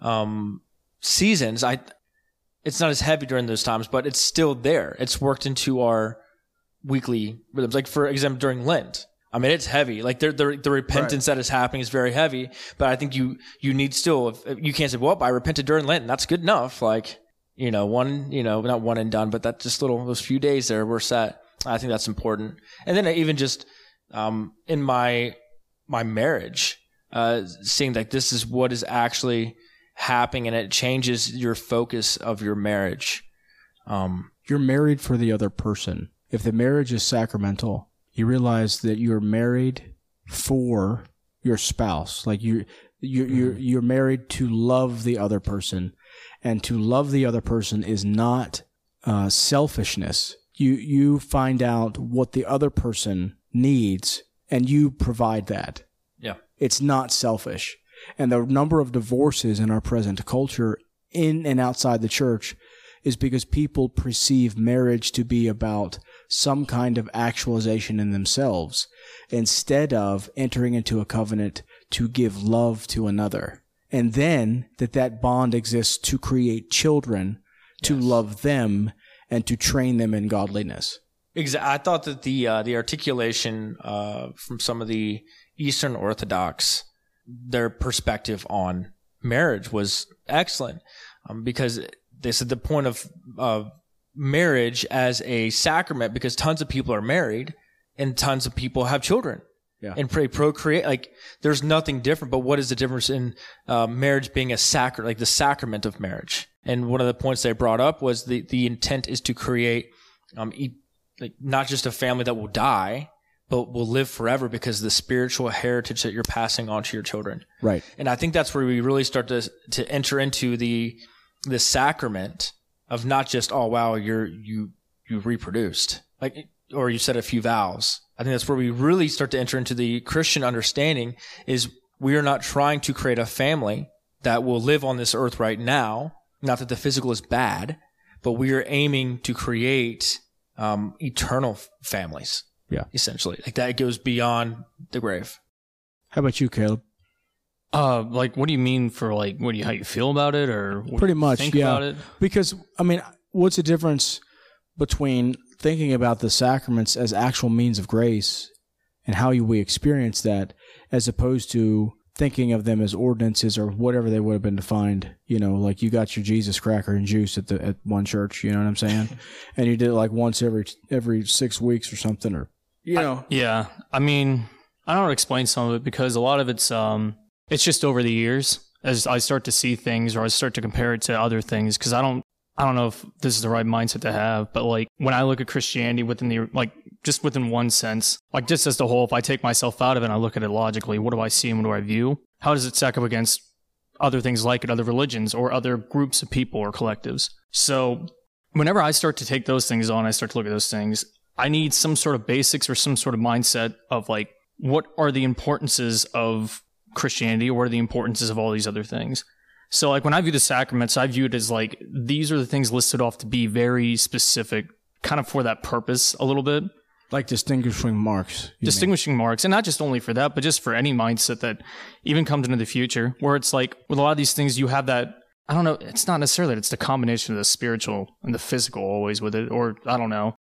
um, seasons. I it's not as heavy during those times, but it's still there. It's worked into our weekly rhythms. Like for example, during Lent, I mean, it's heavy. Like the the, the repentance right. that is happening is very heavy. But I think you you need still. You can't say, "Well, I repented during Lent," and that's good enough. Like you know, one you know, not one and done, but that just little those few days there we're set. I think that's important. And then even just um, in my my marriage, uh, seeing that this is what is actually happening, and it changes your focus of your marriage. Um, You're married for the other person. If the marriage is sacramental, you realize that you're married for your spouse. Like you, you mm-hmm. you're you're married to love the other person, and to love the other person is not uh, selfishness. You you find out what the other person needs, and you provide that. Yeah, it's not selfish. And the number of divorces in our present culture, in and outside the church, is because people perceive marriage to be about some kind of actualization in themselves instead of entering into a covenant to give love to another. And then that that bond exists to create children, to yes. love them, and to train them in godliness. Exactly. I thought that the uh, the articulation uh, from some of the Eastern Orthodox, their perspective on marriage was excellent um, because they said the point of uh, marriage as a sacrament because tons of people are married and tons of people have children. Yeah. And pray procreate. Like there's nothing different, but what is the difference in uh, marriage being a sacrament, like the sacrament of marriage? And one of the points they brought up was the, the intent is to create, um, e- like not just a family that will die, but will live forever because the spiritual heritage that you're passing on to your children. Right. And I think that's where we really start to, to enter into the, the sacrament of not just oh wow you're you you reproduced like or you said a few vows. I think that's where we really start to enter into the Christian understanding is we are not trying to create a family that will live on this earth right now. Not that the physical is bad, but we are aiming to create um, eternal families. Yeah, essentially, like that goes beyond the grave. How about you, Caleb? Uh, like, what do you mean for like, what do you how you feel about it, or pretty much, yeah. Because I mean, what's the difference between thinking about the sacraments as actual means of grace and how we experience that, as opposed to thinking of them as ordinances or whatever they would have been defined. You know, like you got your Jesus cracker and juice at the at one church. You know what I'm saying? <laughs> and you did it like once every every six weeks or something, or you know. I, yeah, I mean, I don't explain some of it because a lot of it's um it's just over the years as I start to see things or I start to compare it to other things because I don't I don't know if this is the right mindset to have, but like when I look at Christianity within the like just within one sense, like just as the whole, if I take myself out of it and I look at it logically, what do I see and what do I view? How does it stack up against other things like it, other religions or other groups of people or collectives? So whenever I start to take those things on, I start to look at those things, I need some sort of basics or some sort of mindset of like, what are the importances of Christianity or what are the importances of all these other things. So like when I view the sacraments, I view it as like these are the things listed off to be very specific, kind of for that purpose a little bit. Like distinguishing marks. Distinguishing mean. marks. And not just only for that, but just for any mindset that even comes into the future, where it's like with a lot of these things, you have that I don't know, it's not necessarily that it's the combination of the spiritual and the physical always with it, or I don't know.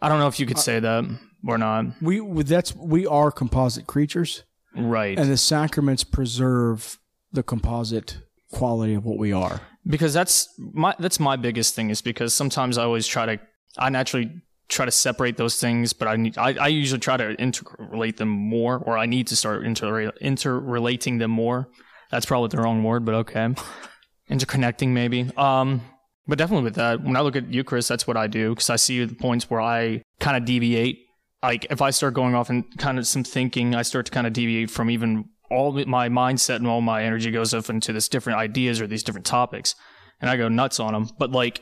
I don't know if you could uh, say that or not. We that's we are composite creatures. Right. And the sacraments preserve the composite quality of what we are. Because that's my that's my biggest thing is because sometimes I always try to I naturally try to separate those things, but I need I, I usually try to interrelate them more, or I need to start inter interrelating them more. That's probably the wrong word, but okay. <laughs> Interconnecting maybe. Um, but definitely with that, when I look at Eucharist, that's what I do because I see the points where I kind of deviate like if I start going off and kind of some thinking, I start to kind of deviate from even all my mindset and all my energy goes off into this different ideas or these different topics, and I go nuts on them. But like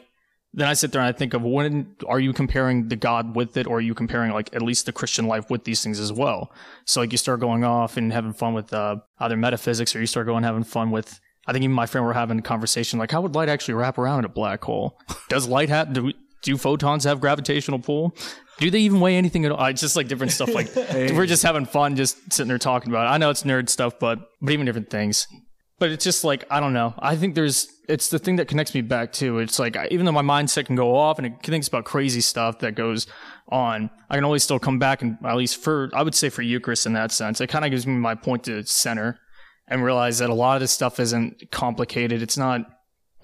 then I sit there and I think of when are you comparing the God with it, or are you comparing like at least the Christian life with these things as well? So like you start going off and having fun with uh, either metaphysics, or you start going having fun with. I think even my friend were having a conversation like, how would light actually wrap around in a black hole? Does light have? Do do photons have gravitational pull? Do they even weigh anything at all? It's just like different stuff. Like <laughs> we're just having fun, just sitting there talking about it. I know it's nerd stuff, but but even different things. But it's just like I don't know. I think there's it's the thing that connects me back to. It's like even though my mindset can go off and it thinks about crazy stuff that goes on, I can always still come back and at least for I would say for Eucharist in that sense, it kind of gives me my point to center and realize that a lot of this stuff isn't complicated. It's not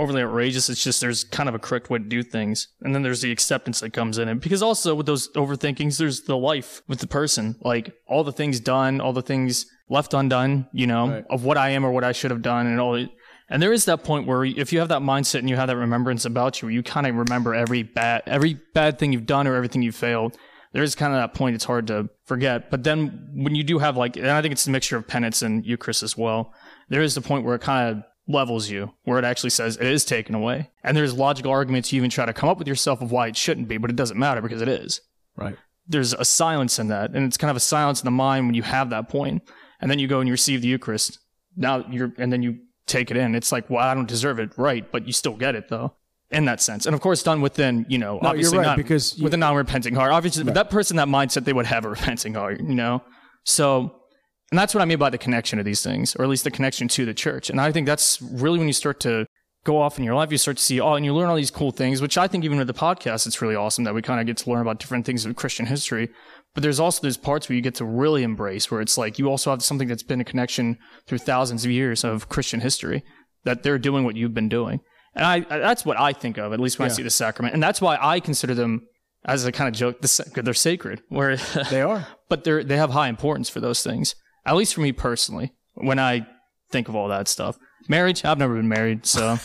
overly outrageous. It's just there's kind of a correct way to do things. And then there's the acceptance that comes in it. Because also with those overthinkings, there's the life with the person. Like all the things done, all the things left undone, you know, Right. of what I am or what I should have done and all and there is that point where if you have that mindset and you have that remembrance about you, where you kind of remember every bad every bad thing you've done or everything you've failed. There is kind of that point it's hard to forget. But then when you do have like, and I think it's a mixture of penance and Eucharist as well. There is the point where it kind of levels you, where it actually says it is taken away. And there's logical arguments you even try to come up with yourself of why it shouldn't be, but it doesn't matter because it is. Right. There's a silence in that, and it's kind of a silence in the mind when you have that point, and then you go and you receive the Eucharist. Now you're, and then you take it in. It's like, well, I don't deserve it, right? But you still get it though, in that sense. And of course, done within, you know, No, obviously right, not because you- with a non-repenting heart. Obviously, but that person, that mindset, they would have a repenting heart, you know. So, and that's what I mean by the connection of these things, or at least the connection to the church. And I think that's really when you start to go off in your life, you start to see, oh, and you learn all these cool things, which I think even with the podcast, it's really awesome that we kind of get to learn about different things of Christian history. But there's also those parts where you get to really embrace, where it's like you also have something that's been a connection through thousands of years of Christian history that they're doing what you've been doing. And I, I that's what I think of, at least when I see the sacrament. And that's why I consider them as a kind of joke, the they're sacred, where They are. <laughs> but they're they have high importance for those things. At least for me personally, when I think of all that stuff. Marriage, I've never been married, so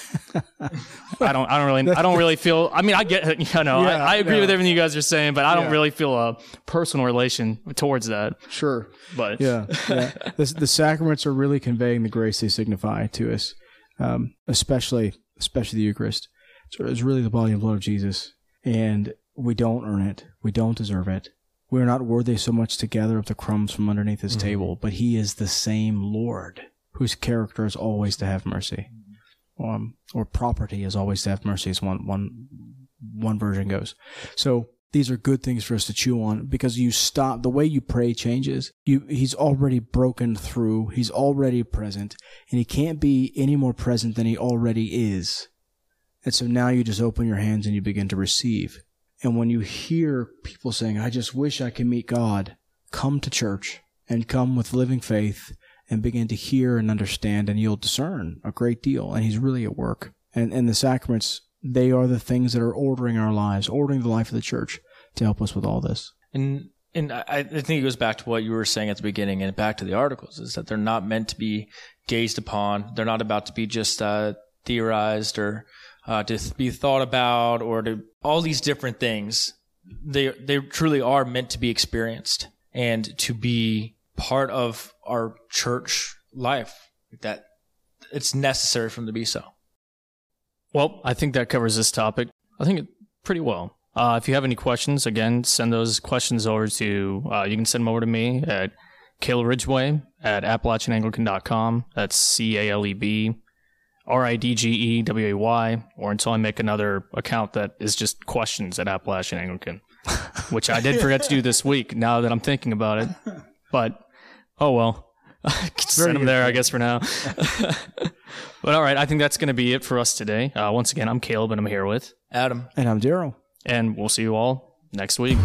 I don't I don't really I don't really feel I mean I get <laughs> you know, Yeah, I, I agree no. with everything you guys are saying, but I don't Yeah. really feel a personal relation towards that. Sure. But Yeah. yeah. <laughs> the, the sacraments are really conveying the grace they signify to us, um, especially especially the Eucharist. So it's really the body and blood of Jesus, and we don't earn it. We don't deserve it. We are not worthy so much to gather up the crumbs from underneath his table, but he is the same Lord whose character is always to have mercy, um, or property is always to have mercy, as one one one version goes. So these are good things for us to chew on because you stop the way you pray changes. You he's already broken through. He's already present, and he can't be any more present than he already is. And so now you just open your hands and you begin to receive. And when you hear people saying, "I just wish I could meet God," come to church and come with living faith and begin to hear and understand, and you'll discern a great deal. And He's really at work. And and the sacraments, they are the things that are ordering our lives, ordering the life of the church to help us with all this. And and I, think it goes back to what you were saying at the beginning, and back to the articles, is that they're not meant to be gazed upon. They're not about to be just uh, theorized or uh, to be thought about, or to all these different things. They they truly are meant to be experienced and to be part of our church life. That it's necessary for them to be so. Well, I think that covers this topic. I think it pretty well. Uh, if you have any questions, again, send those questions over to, uh, you can send them over to me at Caleb Ridgeway at AppalachianAnglican.com. That's C A L E B R I D G E W A Y, or until I make another account that is just questions at Appalachian Anglican, <laughs> which I did forget to do this week now that I'm thinking about it. But, oh well. <laughs> Send them good. there, I guess, for now. <laughs> but all right, I think that's going to be it for us today. Uh, once again, I'm Caleb and I'm here with, Adam. And I'm Daryl. and we'll see you all next week.